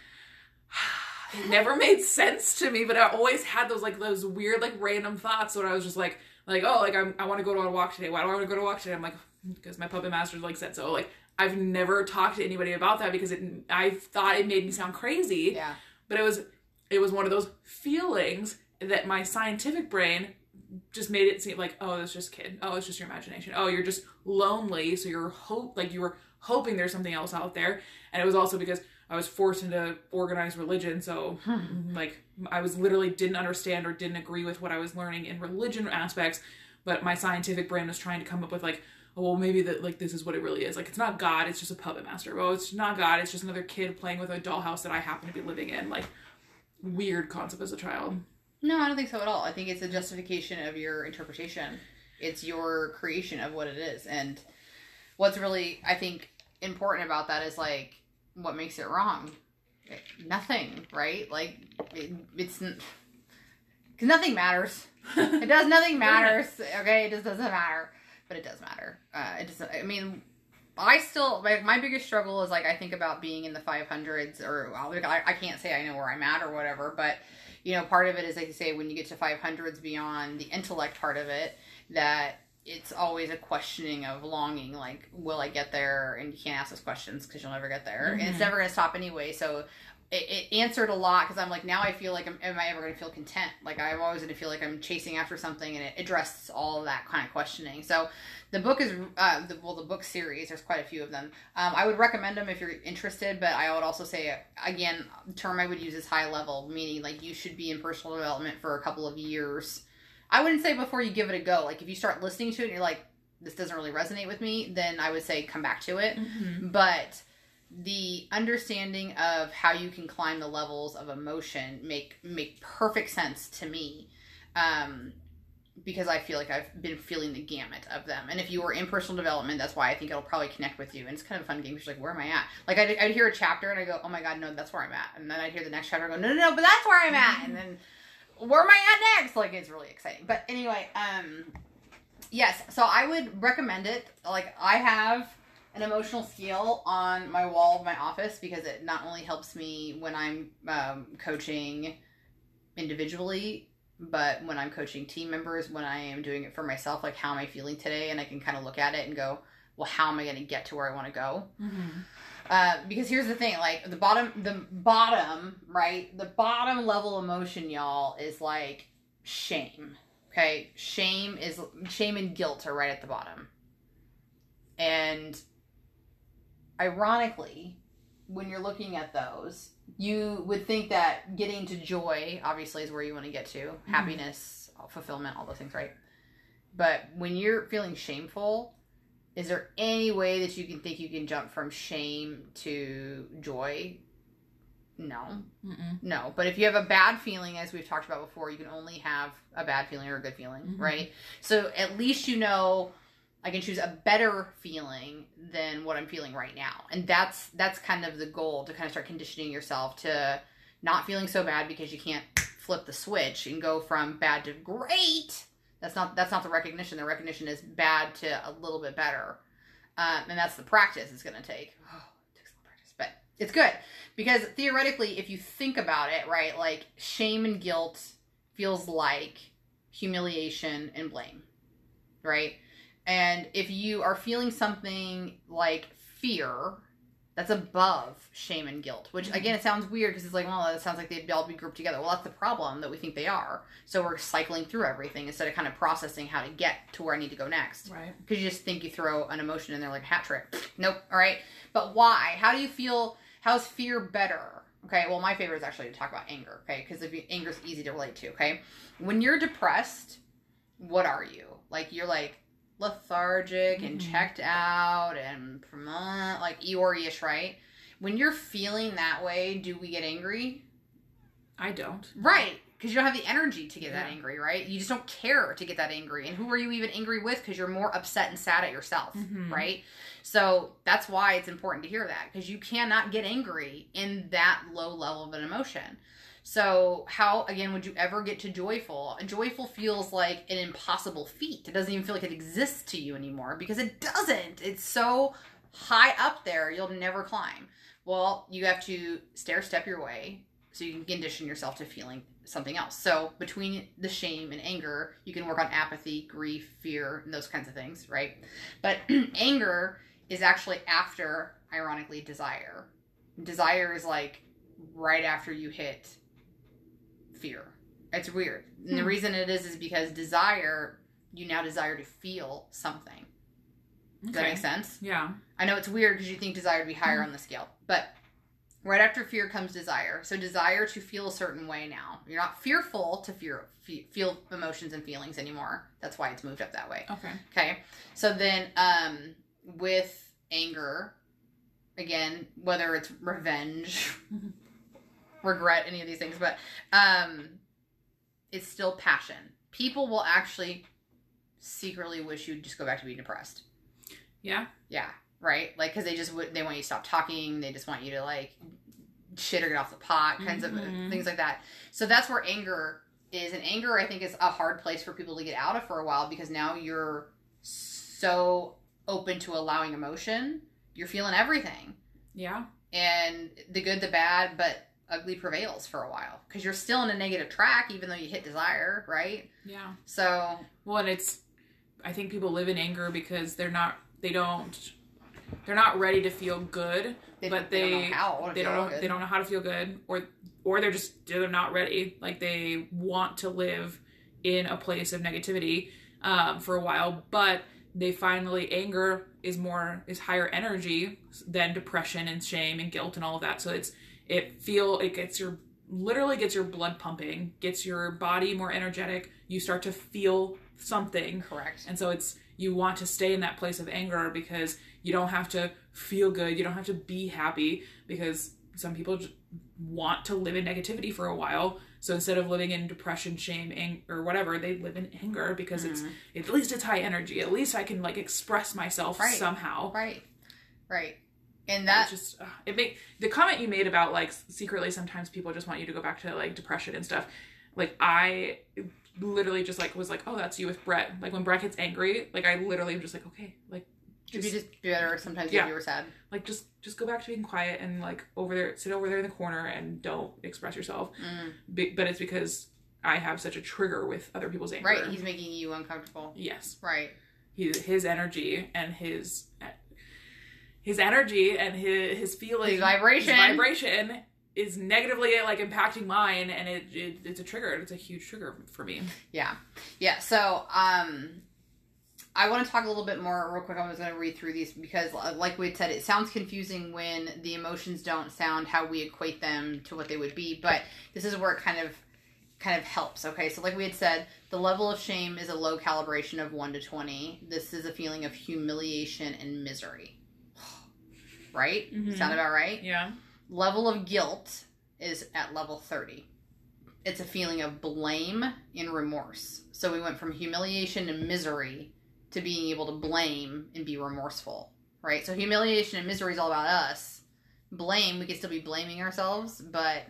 never made sense to me but i always had those like those weird like random thoughts when i was just like like oh like I'm, i want to go on a walk today. Why do i want to go to a walk today? I'm like because my puppet master like said so. Like i've never talked to anybody about that because it i thought it made me sound crazy. Yeah. but it was it was one of those feelings that my scientific brain just made it seem like oh it's just kid oh it's just your imagination. Oh you're just lonely so you're hope like you were hoping there's something else out there. And it was also because i was forced into organized religion so hmm. like i was literally didn't understand or didn't agree with what i was learning in religion aspects but my scientific brain was trying to come up with like oh well maybe that like this is what it really is like it's not god it's just a puppet master oh it's not god it's just another kid playing with a dollhouse that i happen to be living in like weird concept as a child No, I don't think so at all. I think it's a justification of your interpretation. It's your creation of what it is. And what's really, I think, important about that is like what makes it wrong. Nothing, right? Like it, it's because nothing matters. It does. Nothing matters. Okay, it just doesn't matter. But it does matter. Uh, it doesn't. I mean, I still like my biggest struggle is like I think about being in the 500s or like, I, I can't say I know where I'm at or whatever, but you know, part of it is like you say when you get to 500s beyond the intellect part of it, that it's always a questioning of longing. Like, will I get there? And you can't ask those questions because you'll never get there, and it's Mhm. never going to stop anyway. So it, it answered a lot because I'm like now I feel like I'm, am I ever going to feel content? Like I'm always going to feel like I'm chasing after something, and it addresses all that kind of questioning. So the book is uh, the, well the book series. There's quite a few of them. Um, I would recommend them if you're interested, but I would also say again, the term I would use is high level, meaning like you should be in personal development for a couple of years. I wouldn't say before you give it a go. Like if you start listening to it and you're like, this doesn't really resonate with me, then I would say come back to it mm-hmm. but the understanding of how you can climb the levels of emotion make make perfect sense to me um because I feel like I've been feeling the gamut of them. And if you were in personal development, that's why I think it'll probably connect with you. And it's kind of a fun game. You're like, where am I at? Like, I'd, I'd hear a chapter and I go, oh my God, no, that's where I'm at. And then I'd hear the next chapter and go, no, no, no, but that's where I'm at. And then where am I at next? Like it's really exciting. But anyway, um, yes. So I would recommend it. Like I have an emotional scale on my wall of my office because it not only helps me when I'm um, coaching individually, but when I'm coaching team members, when I am doing it for myself, like how am I feeling today, and I can kind of look at it and go, well, how am I going to get to where I want to go? Mm-hmm. Uh, because here's the thing, like the bottom, the bottom, right? The bottom level emotion, y'all, is like shame. Okay, shame is shame and guilt are right at the bottom. And ironically, when you're looking at those, you would think that getting to joy obviously is where you want to get to, happiness, fulfillment, all those things, right? But when you're feeling shameful, is there any way that you can think you can jump from shame to joy? No. Mm-mm. No. But if you have a bad feeling, as we've talked about before, you can only have a bad feeling or a good feeling, Mhm. right? So at least you know I can choose a better feeling than what I'm feeling right now. And that's that's kind of the goal to kind of start conditioning yourself to not feeling so bad because you can't flip the switch and go from bad to great. That's not that's not the recognition. The recognition is bad to a little bit better. Um, and that's the practice it's going to take. Oh, it takes a lot of practice, but it's good because theoretically, if you think about it, right, like shame and guilt feels like humiliation and blame, right? And if you are feeling something like fear, that's above shame and guilt, which mm-hmm. again, it sounds weird because it's like, well, it sounds like they'd all be grouped together. Well, that's the problem that we think they are. So we're cycling through everything instead of kind of processing how to get to where I need to go next Right. because you just think you throw an emotion in there like a hat trick. Nope. All right. But why? How do you feel? How's fear better? Okay. Well, my favorite is actually to talk about anger. Okay. Because if you, anger is easy to relate to. Okay. When you're depressed, what are you? Like you're like lethargic and Mhm. checked out and like Eeyore-ish, right? When you're feeling that way, do we get angry? I don't. Right. Because you don't have the energy to get that angry, right? You just don't care to get that angry. And who are you even angry with? Because you're more upset and sad at yourself, Mhm. right? So that's why it's important to hear that because you cannot get angry in that low level of an emotion. So, how again would you ever get to joyful? Joyful feels like an impossible feat. It doesn't even feel like it exists to you anymore because it doesn't. It's so high up there, you'll never climb. Well, you have to stair step your way so you can condition yourself to feeling something else. So, between the shame and anger, you can work on apathy, grief, fear, and those kinds of things, right? But anger is actually after, ironically, desire. Desire is like right after you hit fear. It's weird. And the Hmm. reason it is is because desire, you now desire to feel something. Does that Okay. make sense? Yeah. I know it's weird because you think desire would be higher Mhm. on the scale, but right after fear comes desire. So desire to feel a certain way now. You're not fearful to fear feel emotions and feelings anymore. That's why it's moved up that way. Okay. Okay. So then um with anger again, whether it's revenge, Mhm. Regret, any of these things, but um it's still passion. People will actually secretly wish you'd just go back to being depressed. Yeah. Yeah, right. Like because they just would they want you to stop talking. They just want you to like shit or get off the pot, kinds of Mhm. things like that. So that's where anger is, and anger I think is a hard place for people to get out of for a while because now you're so open to allowing emotion. You're feeling everything, Yeah. and the good, the bad, but ugly prevails for a while because you're still in a negative track even though you hit desire, right? Yeah. So Well, and it's, I think people live in anger because they're not, they don't, they're not ready to feel good. they, But they, they don't know how. to They feel don't know, they don't know how to feel good, or, or they're just they're not ready. Like they want to live in a place of negativity um, for a while, but they finally anger is more is higher energy than depression and shame and guilt and all of that. So it's it feel it gets your literally gets your blood pumping, gets your body more energetic. You start to feel something correct. and so it's you want to stay in that place of anger because you don't have to feel good, you don't have to be happy because some people just want to live in negativity for a while. So instead of living in depression, shame, ang- or whatever, they live in anger because it's Mhm. at least it's high energy. At least I can like express myself Right. somehow. Right. Right. And It that just uh, it make the comment you made about like secretly sometimes people just want you to go back to like depression and stuff. Like I literally just like was like, oh, that's you with Brett. Like when Brett gets angry, like I literally am just like, okay, like just, be just better sometimes Yeah. if you were sad. like just just go back to being quiet and like over there, sit over there in the corner and don't express yourself. Mm. Be- but it's because I have such a trigger with other people's anger. Right, he's making you uncomfortable. yes, Right. he, his energy and his his energy and his his feeling, His vibration. his vibration is negatively like impacting mine, and it, it it's a trigger. It's a huge trigger for me. Yeah. Yeah. So, um, I want to talk a little bit more real quick. I was going to read through these because, uh, like we had said, it sounds confusing when the emotions don't sound how we equate them to what they would be. But this is where it kind of kind of helps. Okay, so like we had said, the level of shame is a low calibration of one to twenty. This is a feeling of humiliation and misery. Right? Mhm. Sound about right? Yeah. level of guilt is at level 30 it's a feeling of blame and remorse so we went from humiliation and misery to being able to blame and be remorseful right so humiliation and misery is all about us blame we can still be blaming ourselves but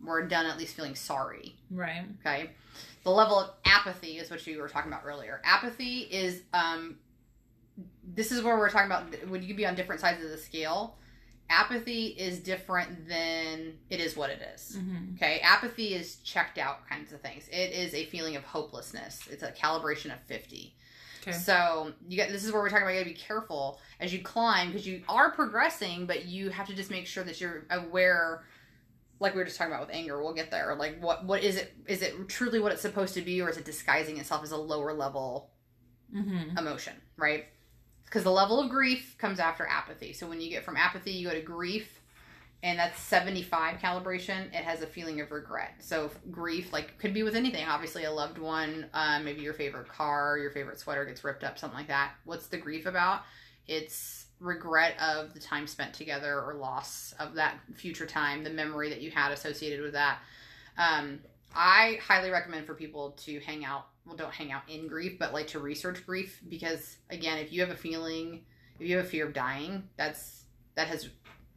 we're done at least feeling sorry Right. Okay. The level of apathy is what you were talking about earlier. Apathy is um this is where we're talking about when you be on different sides of the scale. Apathy is different than it is what it is. Mm-hmm. Okay, apathy is checked out kinds of things. It is a feeling of hopelessness. It's a calibration of 50. Okay. So you got this is where we're talking about you gotta be careful as you climb because you are progressing, but you have to just make sure that you're aware like we were just talking about with anger, we'll get there. Like what what is it is it truly what it's supposed to be or is it disguising itself as a lower level Mm-hmm. emotion, right? Because the level of grief comes after apathy. So when you get from apathy, you go to grief, and that's 75 calibration. It has a feeling of regret. So grief, like, could be with anything. Obviously, a loved one, uh, maybe your favorite car, your favorite sweater gets ripped up, something like that. What's the grief about? It's regret of the time spent together or loss of that future time, the memory that you had associated with that. Um, I highly recommend for people to hang out. Well, don't hang out in grief, but like to research grief because again, if you have a feeling, if you have a fear of dying, that's that has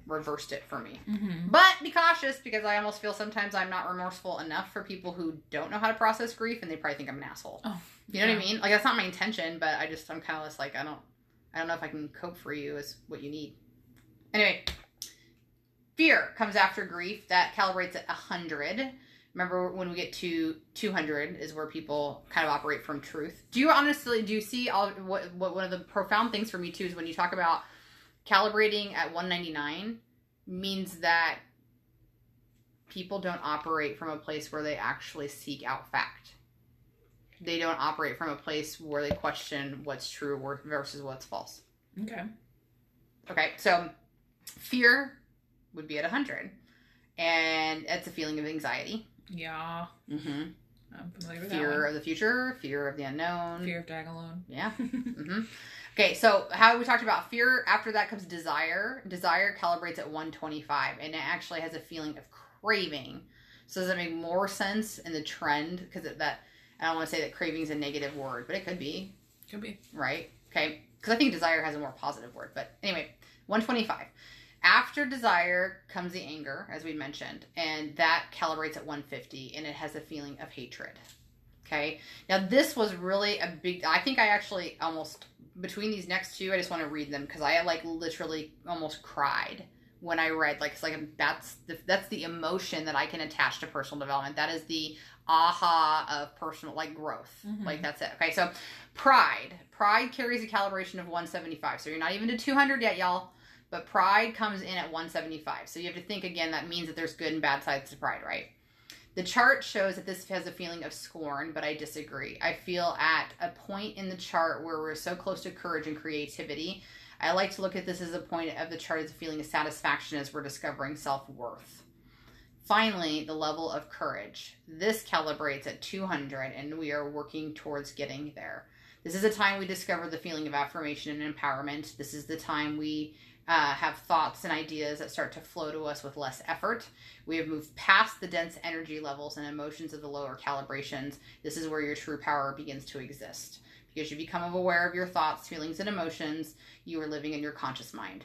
reversed it for me. Mm-hmm. But be cautious because I almost feel sometimes I'm not remorseful enough for people who don't know how to process grief and they probably think I'm an asshole. Oh, You know what I mean? Like that's not my intention, but I just I'm kind of just like I don't I don't know if I can cope for you is what you need. Anyway, fear comes after grief. That calibrates at 100. Remember when we get to 200 is where people kind of operate from truth. Do you honestly do you see all what what one of the profound things for me too is when you talk about calibrating at 199 means that people don't operate from a place where they actually seek out fact. They don't operate from a place where they question what's true versus what's false. Okay. Okay, so fear would be at 100. And it's a feeling of anxiety. Yeah. Mm-hmm. I'm familiar with Fear of the future, fear of the unknown. Fear of dying alone. Yeah. hmm Okay, so how we talked about fear, after that comes desire. Desire calibrates at 125, and it actually has a feeling of craving. So does that make more sense in the trend? Because that I don't want to say that craving is a negative word, but it could be, Could be. right? Okay, because I think desire has a more positive word. But anyway, 125. After desire comes the anger, as we mentioned, and that calibrates at 150, and it has a feeling of hatred. Okay, now this was really a big. I think I actually almost between these next two, I just want to read them because I like literally almost cried when I read like it's like that's the that's the emotion that I can attach to personal development. That is the aha of personal like growth. Mhm. Like that's it. Okay, so pride. Pride carries a calibration of 175. So you're not even to 200 yet, y'all. But pride comes in at 175. So you have to think again, that means that there's good and bad sides to pride, right? The chart shows that this has a feeling of scorn, but I disagree. I feel at a point in the chart where we're so close to courage and creativity. I like to look at this as a point of the chart as a feeling of satisfaction as we're discovering self worth. Finally, the level of courage. This calibrates at 200, and we are working towards getting there. This is a time we discover the feeling of affirmation and empowerment. This is the time we uh, have thoughts and ideas that start to flow to us with less effort. We have moved past the dense energy levels and emotions of the lower calibrations. This is where your true power begins to exist. Because you become aware of your thoughts, feelings, and emotions, you are living in your conscious mind.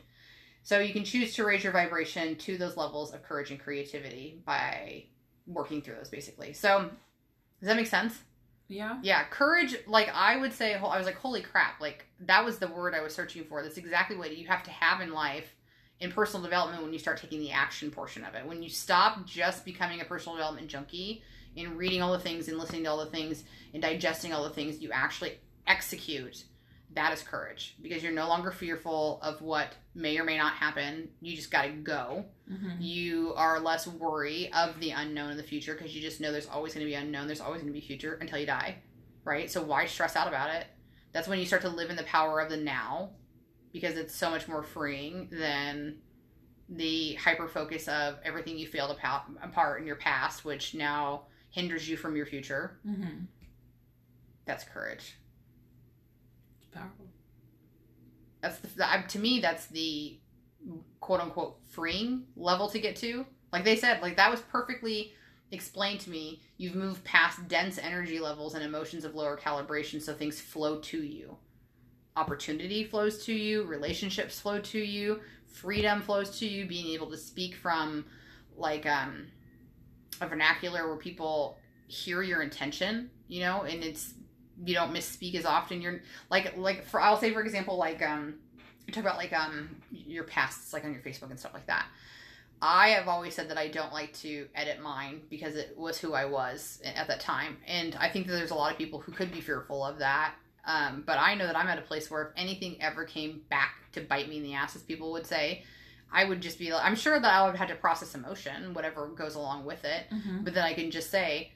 So you can choose to raise your vibration to those levels of courage and creativity by working through those basically. So Does that make sense? Yeah. Yeah, courage. Like I would say, I was like, holy crap! Like that was the word I was searching for. That's exactly what you have to have in life, in personal development. When you start taking the action portion of it, when you stop just becoming a personal development junkie and reading all the things and listening to all the things and digesting all the things, you actually execute. That is courage because you're no longer fearful of what may or may not happen. You just got to go Mm-hmm. you are less worry of the unknown in the future because you just know there's always going to be unknown there's always going to be future until you die right so why stress out about it that's when you start to live in the power of the now because it's so much more freeing than the hyper focus of everything you failed apart, in your past which now hinders you from your future Mm-hmm. that's courage It's powerful. that's the, to me that's the quote unquote freeing level to get to. Like they said like that was perfectly explained to me. You've moved past dense energy levels and emotions of lower calibration so things flow to you. Opportunity flows to you relationships flow to you freedom flows to you being able to speak from like um a vernacular where people hear your intention you know and it's you don't misspeak as often. You're like like for I'll say for example like um talk about like um your pasts like on your Facebook and stuff like that. I have always said that I don't like to edit mine because it was who I was at that time, and I think that there's a lot of people who could be fearful of that. Um, but I know that I'm at a place where if anything ever came back to bite me in the ass, as people would say, I would just be. like I'm sure that I would have had to process emotion, whatever goes along with it, Mm-hmm. but then I can just say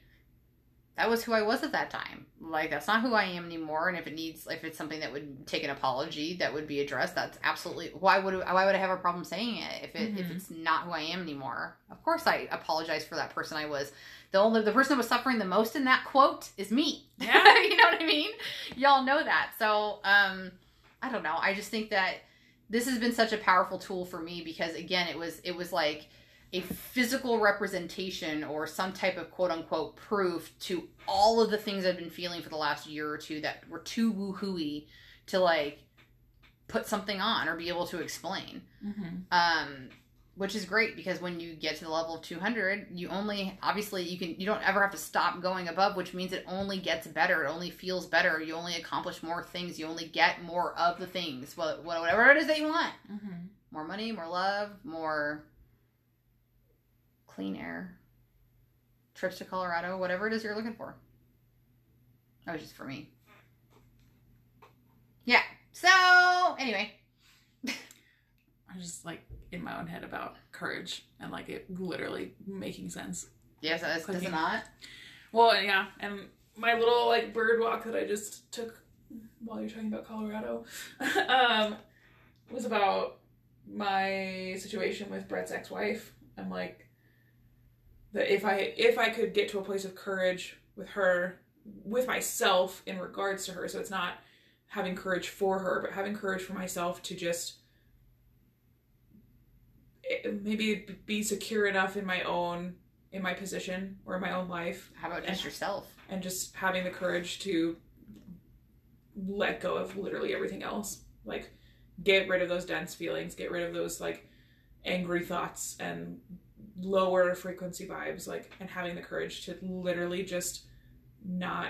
that was who I was at that time. Like that's not who I am anymore. And if it needs, if it's something that would take an apology that would be addressed, that's absolutely why would why would I have a problem saying it if it if Mhm. it's not who I am anymore? Of course, I apologize for that person I was. The only the person that was suffering the most in that quote is me. Yeah. you know what I mean? Y'all know that. So um, I don't know. I just think that this has been such a powerful tool for me because again, it was it was like a physical representation or some type of quote unquote proof to all of the things I've been feeling for the last year or two that were too woohooey to like put something on or be able to explain. Mm-hmm. Um, which is great because when you get to the level of 200, you only obviously you can you don't ever have to stop going above, which means it only gets better. It only feels better. You only accomplish more things. You only get more of the things, well, whatever it is that you want Mm-hmm. more money, more love, more clean air, trips to Colorado, whatever it is you're looking for. That was just for me. Yeah. So anyway, I'm just like in my own head about courage and like it literally making sense. yes, does, does it not? Well, yeah, and my little like bird walk that I just took while you're talking about Colorado um, was about my situation with Brett's ex-wife. I'm like that if I if I could get to a place of courage with her, with myself in regards to her, so it's not having courage for her, but having courage for myself to just eh, maybe be secure enough in my own in my position or in my own life How about just yourself? and just having the courage to let go of literally everything else like get rid of those dense feelings get rid of those like angry thoughts and lower frequency vibes like and having the courage to literally just not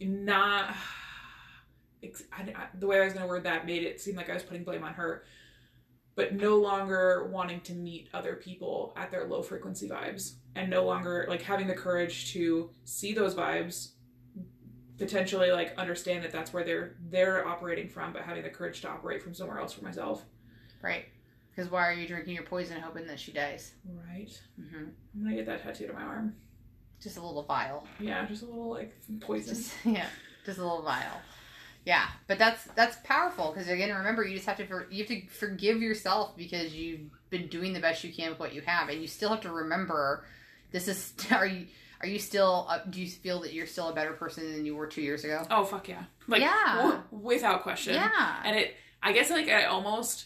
not I, I, the way i was going to word that made it seem like i was putting blame on her but no longer wanting to meet other people at their low frequency vibes and no longer like having the courage to see those vibes potentially like understand that that's where they're they're operating from but having the courage to operate from somewhere else for myself Right. Because why are you drinking your poison hoping that she dies? right Mm-hmm. i'm gonna get that tattooed on my arm Just a little vial. yeah just a little like poison Just, yeah, just a little vial. Yeah, but that's that's powerful because again, remember, you just have to for, you have to forgive yourself because you've been doing the best you can with what you have, and you still have to remember this is are you are you still uh, do you feel that you're still a better person than you were two years ago? oh fuck yeah like Yeah. without question Yeah, and it i guess like i almost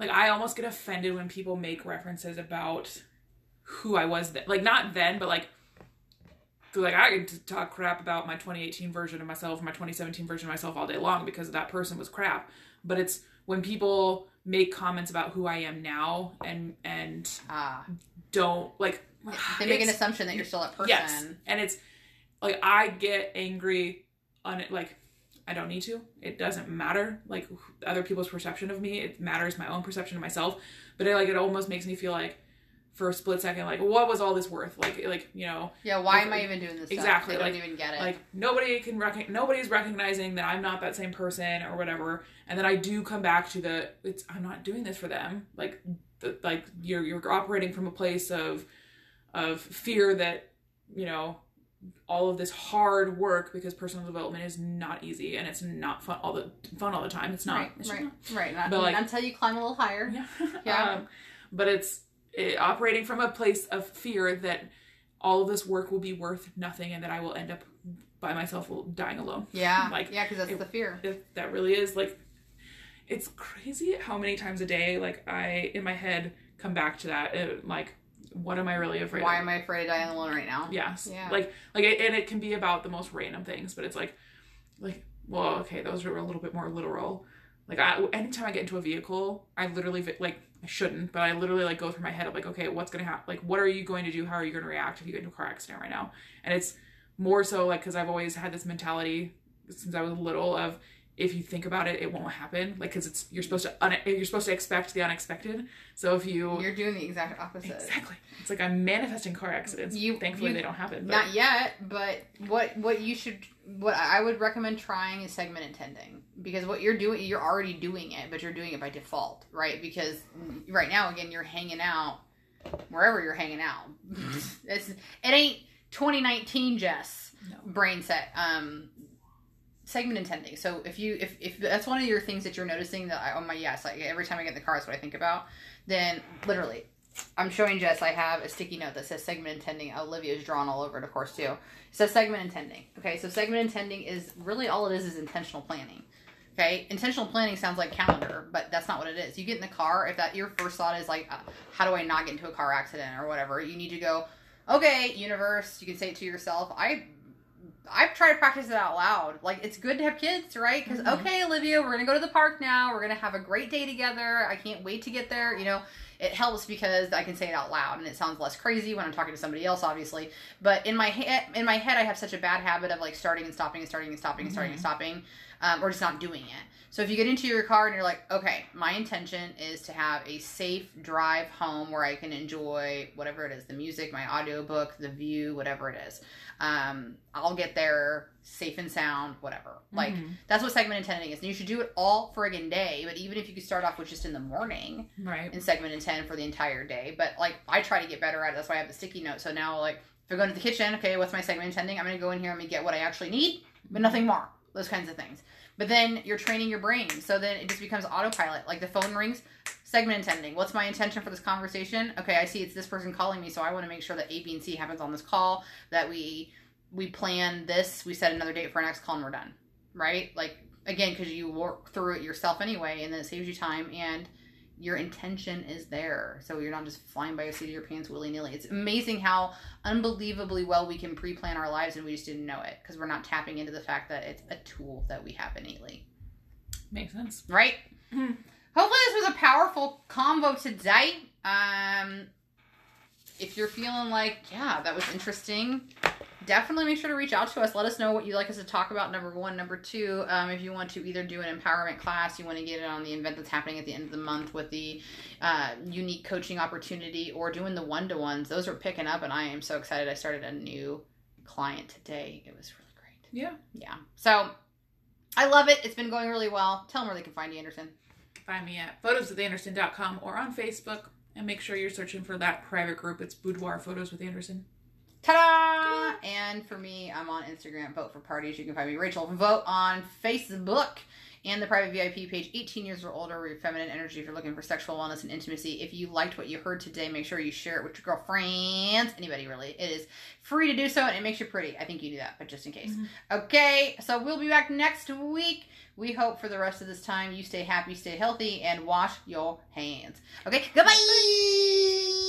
like i almost get offended when people make references about who i was then. Like not then but like like i could talk crap about my 2018 version of myself my 2017 version of myself all day long because that person was crap. But it's when people make comments about who i am now and and ah, don't like they make an assumption that you're still that person. Yes, and it's like I get angry on it like I don't need to. It doesn't matter like other people's perception of me. It matters my own perception of myself. But it like it almost makes me feel like for a split second like what was all this worth? Like like you know Yeah, why Like, am I even doing this? exactly, Stuff? Like- don't even get it. like nobody can rec- nobody's recognizing that I'm not that same person or whatever. And then I do come back to the it's I'm not doing this for them. Like the, like you're you're operating from a place of of fear that you know all of this hard work because personal development is not easy and it's not fun all the fun all the time. It's not. right, It's right, not. right. Not, But, like- until you climb a little higher. Yeah. Yeah. Um, but it's it, operating from a place of fear that all of this work will be worth nothing and that I will end up by myself dying alone. Yeah, Like, yeah, because that's it- the fear. If that really is like it's crazy how many times a day like I in my head come back to that uh, like what am I really afraid of? Why of? am I afraid of dying alone right now? Yes. Yeah. Like like it, and it can be about the most random things, but it's like like well, okay, those are a little bit more literal. Like I anytime I get into a vehicle, I literally like I shouldn't, but I literally like go through my head of like, okay, what's gonna happen? Like, what are you going to do? How are you going to react if you get into a car accident right now? And it's more so like because I've always had this mentality since I was little of if you think about it, it won't happen. Like because it's you're supposed to un- you're supposed to expect the unexpected. So if you You're doing the exact opposite. exactly, it's like I'm manifesting car accidents. You- Thankfully, you- they don't happen. But Not yet, but what what you should what I would recommend trying is segment intending because what you're doing you're already doing it, but you're doing it by default, right? Because right now again you're hanging out wherever you're hanging out. it's it ain't 2019 Jess No. brain set um segment intending. So if you if if that's one of your things that you're noticing that I, oh my yes like every time I get in the car that's what I think about, then literally I'm showing Jess. I have a sticky note that says segment intending. Olivia's drawn all over it, of course, too. It says segment intending. Okay, so segment intending is really all it is is intentional planning. Okay, intentional planning sounds like calendar, but that's not what it is. You get in the car, if that your first thought is like, uh, how do I not get into a car accident or whatever, you need to go, okay, universe. You can say it to yourself. I I've tried to practice it out loud. Like it's good to have kids, right? Because Mhm. okay, Olivia, we're gonna go to the park now. We're gonna have a great day together. I can't wait to get there. You know, it helps because I can say it out loud and it sounds less crazy when I'm talking to somebody else, obviously. But in my head, in my head, I have such a bad habit of like starting and stopping and starting and stopping and starting and stopping, um, or just not doing it. So if you get into your car and you're like, okay, my intention is to have a safe drive home where I can enjoy whatever it is, the music, my audiobook, the view, whatever it is. Um, I'll get there safe and sound, whatever. Like Mhm. that's what segment intending is. And you should do it all friggin' day. But even if you could start off with just in the morning, right. in segment intend for the entire day. But like I try to get better at it. That's why I have the sticky note. So now like if I go into the kitchen, okay, what's my segment intending? I'm gonna go in here, I'm get what I actually need, but nothing more. Those kinds of things. But then you're training your brain. So then it just becomes autopilot. Like the phone rings, segment intending. What's my intention for this conversation? Okay, I see it's this person calling me, so I want to make sure that A, B, and C happens on this call, that we we plan this, we set another date for our next call and we're done. Right? Like again, because you work through it yourself anyway, and then it saves you time and your intention is there. So you're not just flying by the seat of your pants willy nilly. It's amazing how unbelievably well we can pre plan our lives and we just didn't know it because we're not tapping into the fact that it's a tool that we have innately. Makes sense. Right? Mhm. Hopefully, this was a powerful convo today. Um, if you're feeling like, yeah, that was interesting, definitely make sure to reach out to us. Let us know what you'd like us to talk about. Number one, number two, um, if you want to either do an empowerment class, you want to get it on the event that's happening at the end of the month with the uh, unique coaching opportunity, or doing the one to ones. Those are picking up, and I am so excited. I started a new client today. It was really great. Yeah. Yeah. So I love it. It's been going really well. Tell them where they can find you, Anderson. Find me at photoswithanderson.com or on Facebook. And make sure you're searching for that private group. It's Boudoir Photos with Anderson. Ta-da! And for me, I'm on Instagram, Vote for Parties. You can find me, Rachel Vote, on Facebook and the private VIP page, 18 years or older, feminine energy if you're looking for sexual wellness and intimacy. If you liked what you heard today, make sure you share it with your girlfriends, anybody really. It is free to do so, and it makes you pretty. I think you do that, but just in case. Mhm. Okay, so we'll be back next week. We hope for the rest of this time you stay happy, stay healthy, and wash your hands. Okay, goodbye!